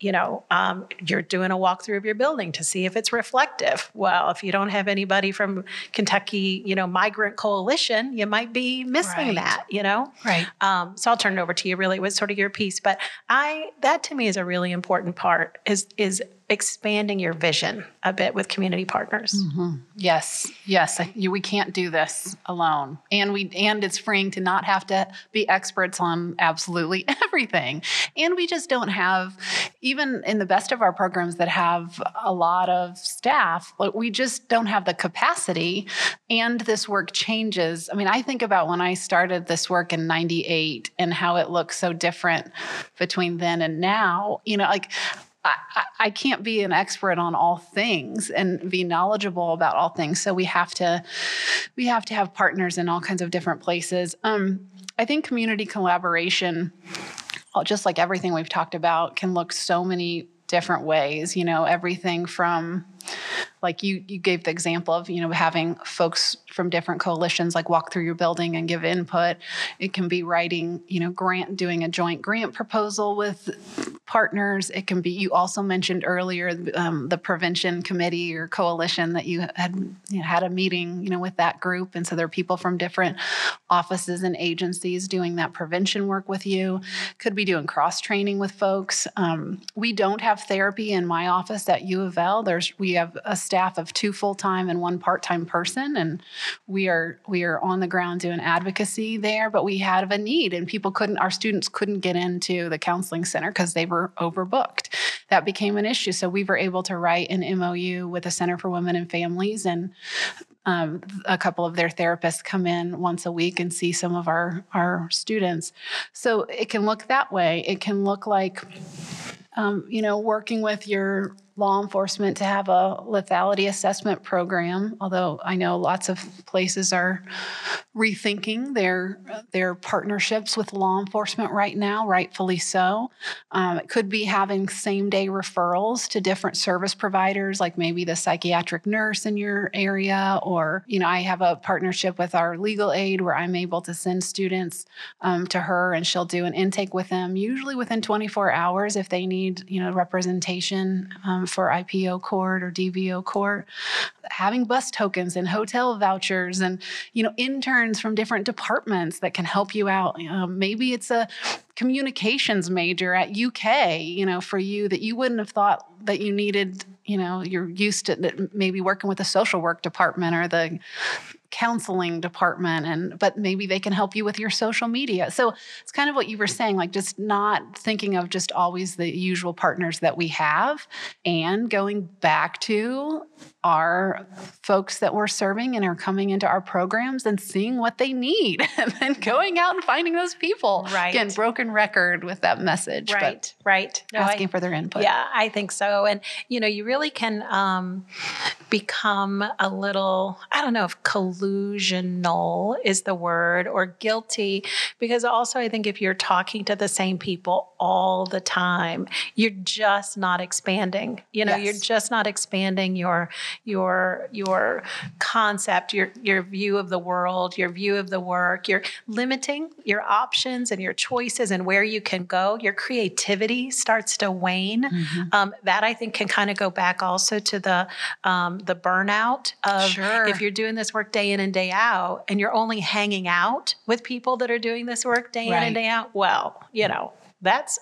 Speaker 1: you know um, you're doing a walkthrough of your building to see if it's reflective well if you don't have anybody from kentucky you know migrant coalition you might be missing
Speaker 2: Right.
Speaker 1: that you know
Speaker 2: Right.
Speaker 1: um, so I'll turn it over to you. Really, it was sort of your piece, but I that to me is a really important part is is expanding your vision a bit with community partners. Mm-hmm.
Speaker 2: Yes, yes. I- You, we can't do this alone, and we and it's freeing to not have to be experts on absolutely everything. And we just don't have, even in the best of our programs that have a lot of staff, we just don't have the capacity. And this work changes. I mean, I think about when I started this work in '98 and how it looks so different between then and now. You know, like I, I- can't be an expert on all things and be knowledgeable about all things. So we have to we have to have partners in all kinds of different places. Um, I think community collaboration, uh, just like everything we've talked about, can look so many different ways. You know, everything from like you you gave the example of you know having folks from different coalitions like walk through your building and give input. It can be writing you know grant doing a joint grant proposal with partners. It can be you also mentioned earlier um, the prevention committee or coalition that you had you know, had a meeting you know with that group. And so there are people from different offices and agencies doing that prevention work with you. Could be doing cross training with folks. Um, we don't have therapy in my office at u of l. There's we have a staff of two full-time and one part-time person and we are we are on the ground doing advocacy there but we had a need and people couldn't our students couldn't get into the counseling center because they were overbooked. That became an issue so we were able to write an mou with the center for women and families and um, a couple of their therapists come in once a week and see some of our our students. So it can look that way. It can look like um, you know working with your law enforcement to have a lethality assessment program although i know lots of places are rethinking their their partnerships with law enforcement right now rightfully so. Um, it could be having same day referrals to different service providers like maybe the psychiatric nurse in your area or you know i have a partnership with our legal aid where i'm able to send students um, to her and she'll do an intake with them usually within 24 hours if they need you know representation um, for ipo court or dvo court having bus tokens and hotel vouchers and you know interns from different departments that can help you out. Um, maybe it's a communications major at uk you know for you that you wouldn't have thought that you needed you know you're used to maybe working with the social work department or the counseling department and but maybe they can help you with your social media. So it's kind of what you were saying like just not thinking of just always the usual partners that we have and going back to our folks that we're serving and are coming into our programs and seeing what they need and then going out and finding those people
Speaker 1: Right.
Speaker 2: again broken record with that message but
Speaker 1: Right, right. No, I-
Speaker 2: asking for their input
Speaker 1: Yeah, I think so. And you know, you really can um, become a little, I don't know if collusional is the word or guilty, because also I think if you're talking to the same people all the time, you're just not expanding. You know, you're just not expanding your your your concept, your your view of the world, your view of the work. You're limiting your options and your choices and where you can go. Your creativity starts to wane.
Speaker 2: Mhm.
Speaker 1: Um, that I think can kind of go back also to the um, the burnout of
Speaker 2: Sure.
Speaker 1: if you're doing this work day in and day out, and you're only hanging out with people that are doing this work day in and day out. Well, you know that's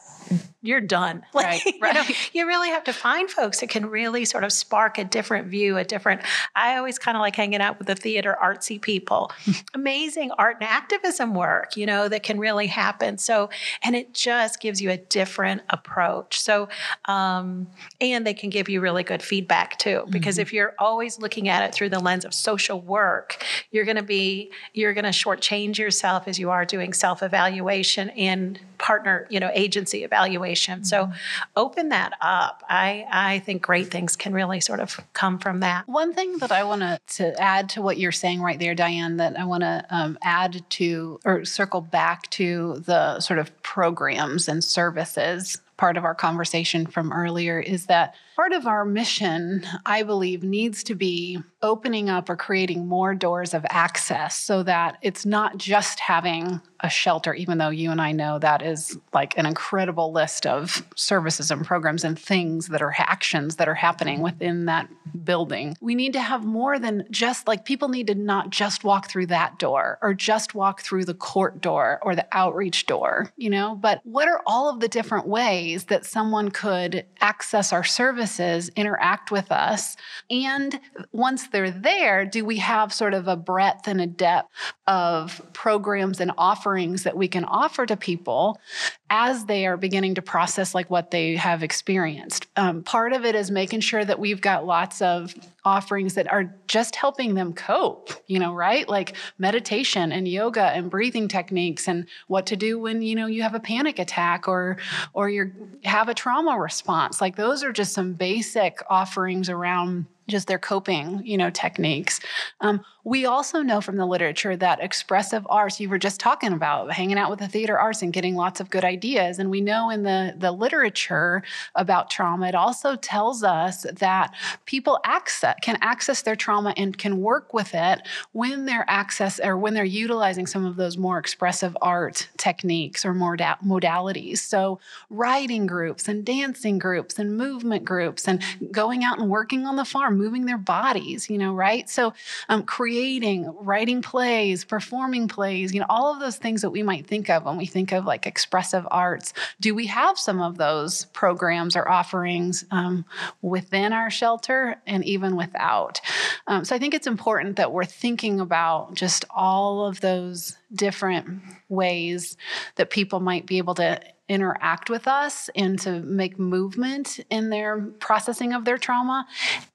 Speaker 1: you're done.
Speaker 2: Right,
Speaker 1: you, know, you really have to find folks that can really sort of spark a different view, a different. I always kind of like hanging out with the theater artsy people. Amazing art and activism work, you know, that can really happen. So, and it just gives you a different approach. So, um, and they can give you really good feedback too, because mm-hmm. if you're always looking at it through the lens of social work, you're going to be you're going to shortchange yourself as you are doing self evaluation and partner, you know, agency evaluation. Mm-hmm. So open that up. I, I think great things can really sort of come from that.
Speaker 2: One thing that I want to add to what you're saying right there, Diane, that I want to um, add to or circle back to the sort of programs and services part of our conversation from earlier is that part of our mission, I believe, needs to be opening up or creating more doors of access so that it's not just having a shelter, even though you and I know that is like an incredible list of services and programs and things that are actions that are happening within that building. We need to have more than just like people need to not just walk through that door or just walk through the court door or the outreach door, you know, but what are all of the different ways that someone could access our services, interact with us, and once they're there, do we have sort of a breadth and a depth of programs and offerings that we can offer to people as they are beginning to process like what they have experienced? Um, part of it is making sure that we've got lots of offerings that are just helping them cope, you know, right? Like meditation and yoga and breathing techniques and what to do when, you know, you have a panic attack or or you have a trauma response. Like those are just some basic offerings around just their coping, you know, techniques. Um, we also know from the literature that expressive arts, you were just talking about hanging out with the theater arts and getting lots of good ideas. And we know in the, the literature about trauma, it also tells us that people access, can access their trauma and can work with it when they're access or when they're utilizing some of those more expressive art techniques or more da- modalities. So writing groups and dancing groups and movement groups and going out and working on the farm, moving their bodies, you know, right? So um, creating writing plays, performing plays, you know, all of those things that we might think of when we think of like expressive arts. Do we have some of those programs or offerings um, within our shelter and even without? Um, so I think it's important that we're thinking about just all of those different ways that people might be able to interact with us and to make movement in their processing of their trauma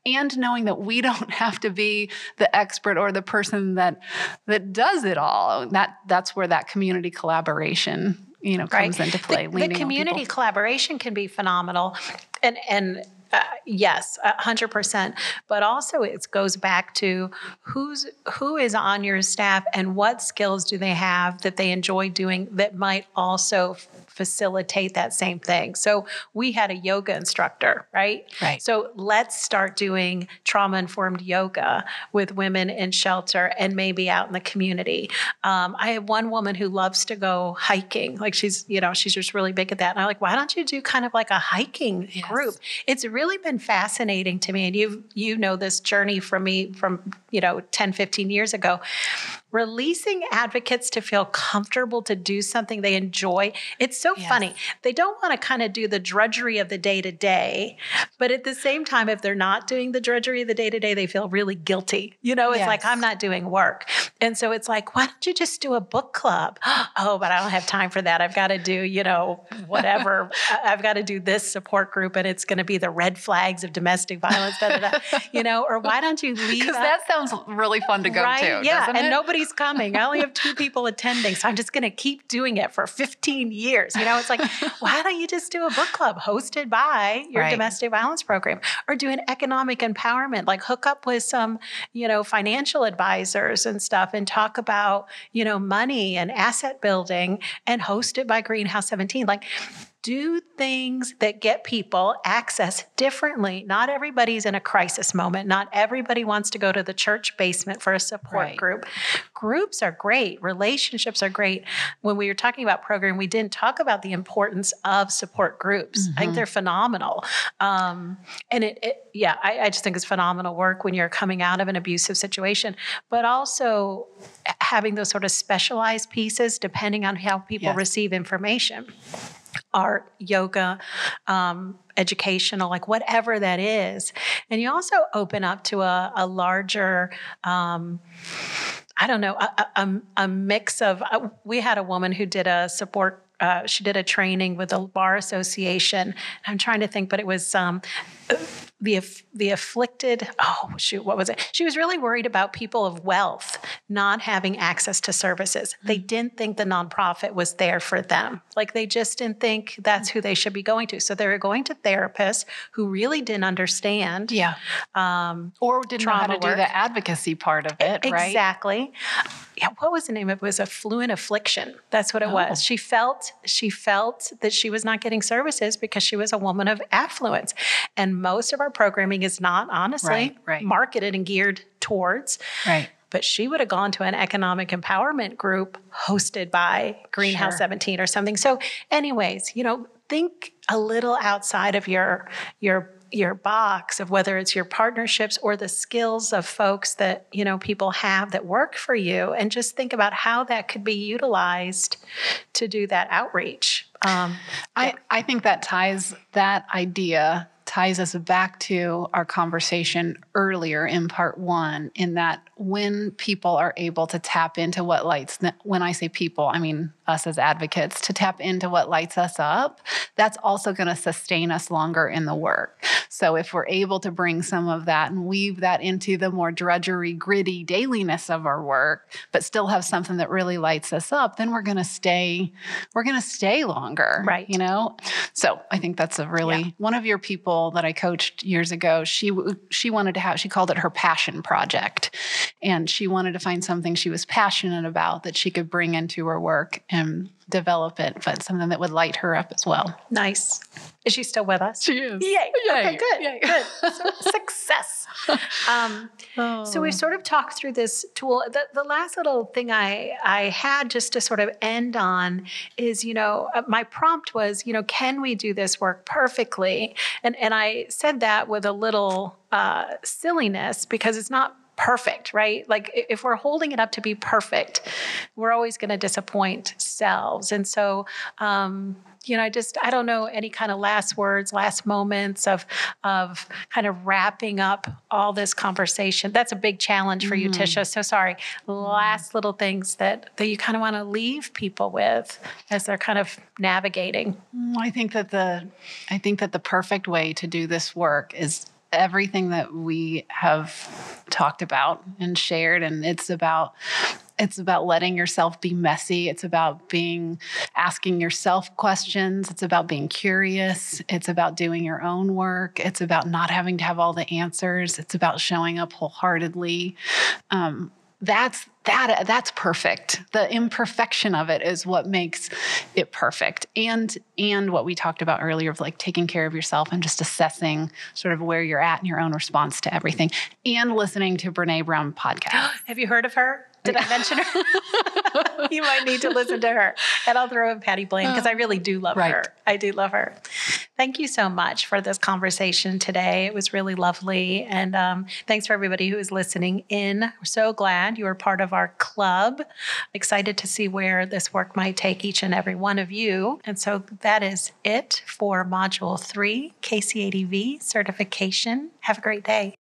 Speaker 2: and knowing that we don't have to be the expert or the person that that does it all that that's where that community collaboration you know comes right. into play
Speaker 1: the, the community collaboration can be phenomenal and and uh, yes, hundred percent. But also, it goes back to who's who is on your staff and what skills do they have that they enjoy doing that might also facilitate that same thing. So we had a yoga instructor, right?
Speaker 2: Right.
Speaker 1: So let's start doing trauma informed yoga with women in shelter and maybe out in the community. Um, I have one woman who loves to go hiking. Like she's, you know, she's just really big at that. And I'm like, why don't you do kind of like a hiking yes. group? It's really been fascinating to me. And you you know this journey from me from, you know, 10, 15 years ago releasing advocates to feel comfortable to do something they enjoy. It's so yes. funny. They don't want to kind of do the drudgery of the day to day, but at the same time, if they're not doing the drudgery of the day to day, they feel really guilty. You know, it's yes. like, I'm not doing work. And so it's like, why don't you just do a book club? oh, but I don't have time for that. I've got to do, you know, whatever. I've got to do this support group and it's going to be the red flags of domestic violence, da, da, da. you know, or why don't you leave?
Speaker 2: Because that sounds really fun to go
Speaker 1: right?
Speaker 2: to.
Speaker 1: Yeah.
Speaker 2: and
Speaker 1: it? nobody nobody's coming. I only have two people attending. So I'm just going to keep doing it for 15 years. You know, it's like, why don't you just do a book club hosted by your right. domestic violence program or do an economic empowerment, like hook up with some, you know, financial advisors and stuff and talk about, you know, money and asset building and host it by Greenhouse 17. Like, do things that get people access differently. Not everybody's in a crisis moment. Not everybody wants to go to the church basement for a support right. group. Groups are great, relationships are great. When we were talking about program, we didn't talk about the importance of support groups. Mm-hmm. I think mm-hmm. they're phenomenal. Um, and it, it yeah, I, I just think it's phenomenal work when you're coming out of an abusive situation, but also having those sort of specialized pieces depending on how people yes. receive information. Art, yoga, um, educational, like whatever that is. And you also open up to a, a larger, um, I don't know, a, a, a mix of. Uh, we had a woman who did a support. Uh, she did a training with the bar association. I'm trying to think, but it was um, the the afflicted oh shoot what was it? She was really worried about people of wealth not having access to services. They mm. didn't think the nonprofit was there for them. Like they just didn't think that's who they should be going to. So they were going to therapists who really didn't understand
Speaker 2: yeah. um, or didn't know how to work. do the advocacy part of it right?
Speaker 1: Exactly yeah, what was the name? It was affluent affliction. That's what it oh. was. She felt she felt that she was not getting services because she was a woman of affluence, and most of our programming is not honestly right, right. marketed and geared towards.
Speaker 2: Right.
Speaker 1: But she would have gone to an economic empowerment group hosted by Greenhouse sure. 17 or something. So, anyways, you know, think a little outside of your your your box of whether it's your partnerships or the skills of folks that you know people have that work for you and just think about how that could be utilized to do that outreach.
Speaker 2: Um, I, I think that ties that idea ties us back to our conversation earlier in part one, in that when people are able to tap into what lights, when I say people, I mean us as advocates, to tap into what lights us up, that's also going to sustain us longer in the work. So if we're able to bring some of that and weave that into the more drudgery, gritty dailiness of our work, but still have something that really lights us up, then we're going to stay, we're going to stay longer.
Speaker 1: Right.
Speaker 2: You know? So I think that's a really, yeah. one of your people that I coached years ago, she, she wanted to have, she called it her passion project. And she wanted to find something she was passionate about that she could bring into her work and develop it, but something that would light her up as well.
Speaker 1: Nice. Is she still with us?
Speaker 2: She is.
Speaker 1: Yay. Yay. Okay, good. Yay. Good. So, success. Um, oh. So we've sort of talked through this tool. The, the last little thing I, I had just to sort of end on is, you know, uh, my prompt was, you know, can we do this work perfectly? And, and I said that with a little uh, silliness because it's not perfect, right? Like if we're holding it up to be perfect, we're always going to disappoint selves. And so, um, you know, I just I don't know any kind of last words, last moments of of kind of wrapping up all this conversation. That's a big challenge for mm. you, Tisha. So sorry. Last little things that that you kind of want to leave people with as they're kind of navigating.
Speaker 2: I think that the I think that the perfect way to do this work is everything that we have talked about and shared and it's about it's about letting yourself be messy. It's about being asking yourself questions. It's about being curious. It's about doing your own work. It's about not having to have all the answers. It's about showing up wholeheartedly. Um, that's that that's perfect. The imperfection of it is what makes it perfect. And and what we talked about earlier of like taking care of yourself and just assessing sort of where you're at in your own response to everything and listening to brene brown podcast.
Speaker 1: Have you heard of her did I mention her? you might need to listen to her. And I'll throw in Patty Blaine because I really do love right. her. I do love her. Thank you so much for this conversation today. It was really lovely. And um, thanks for everybody who is listening in. We're so glad you are part of our club. Excited to see where this work might take each and every one of you. And so that is it for Module 3, KCADV certification. Have a great day.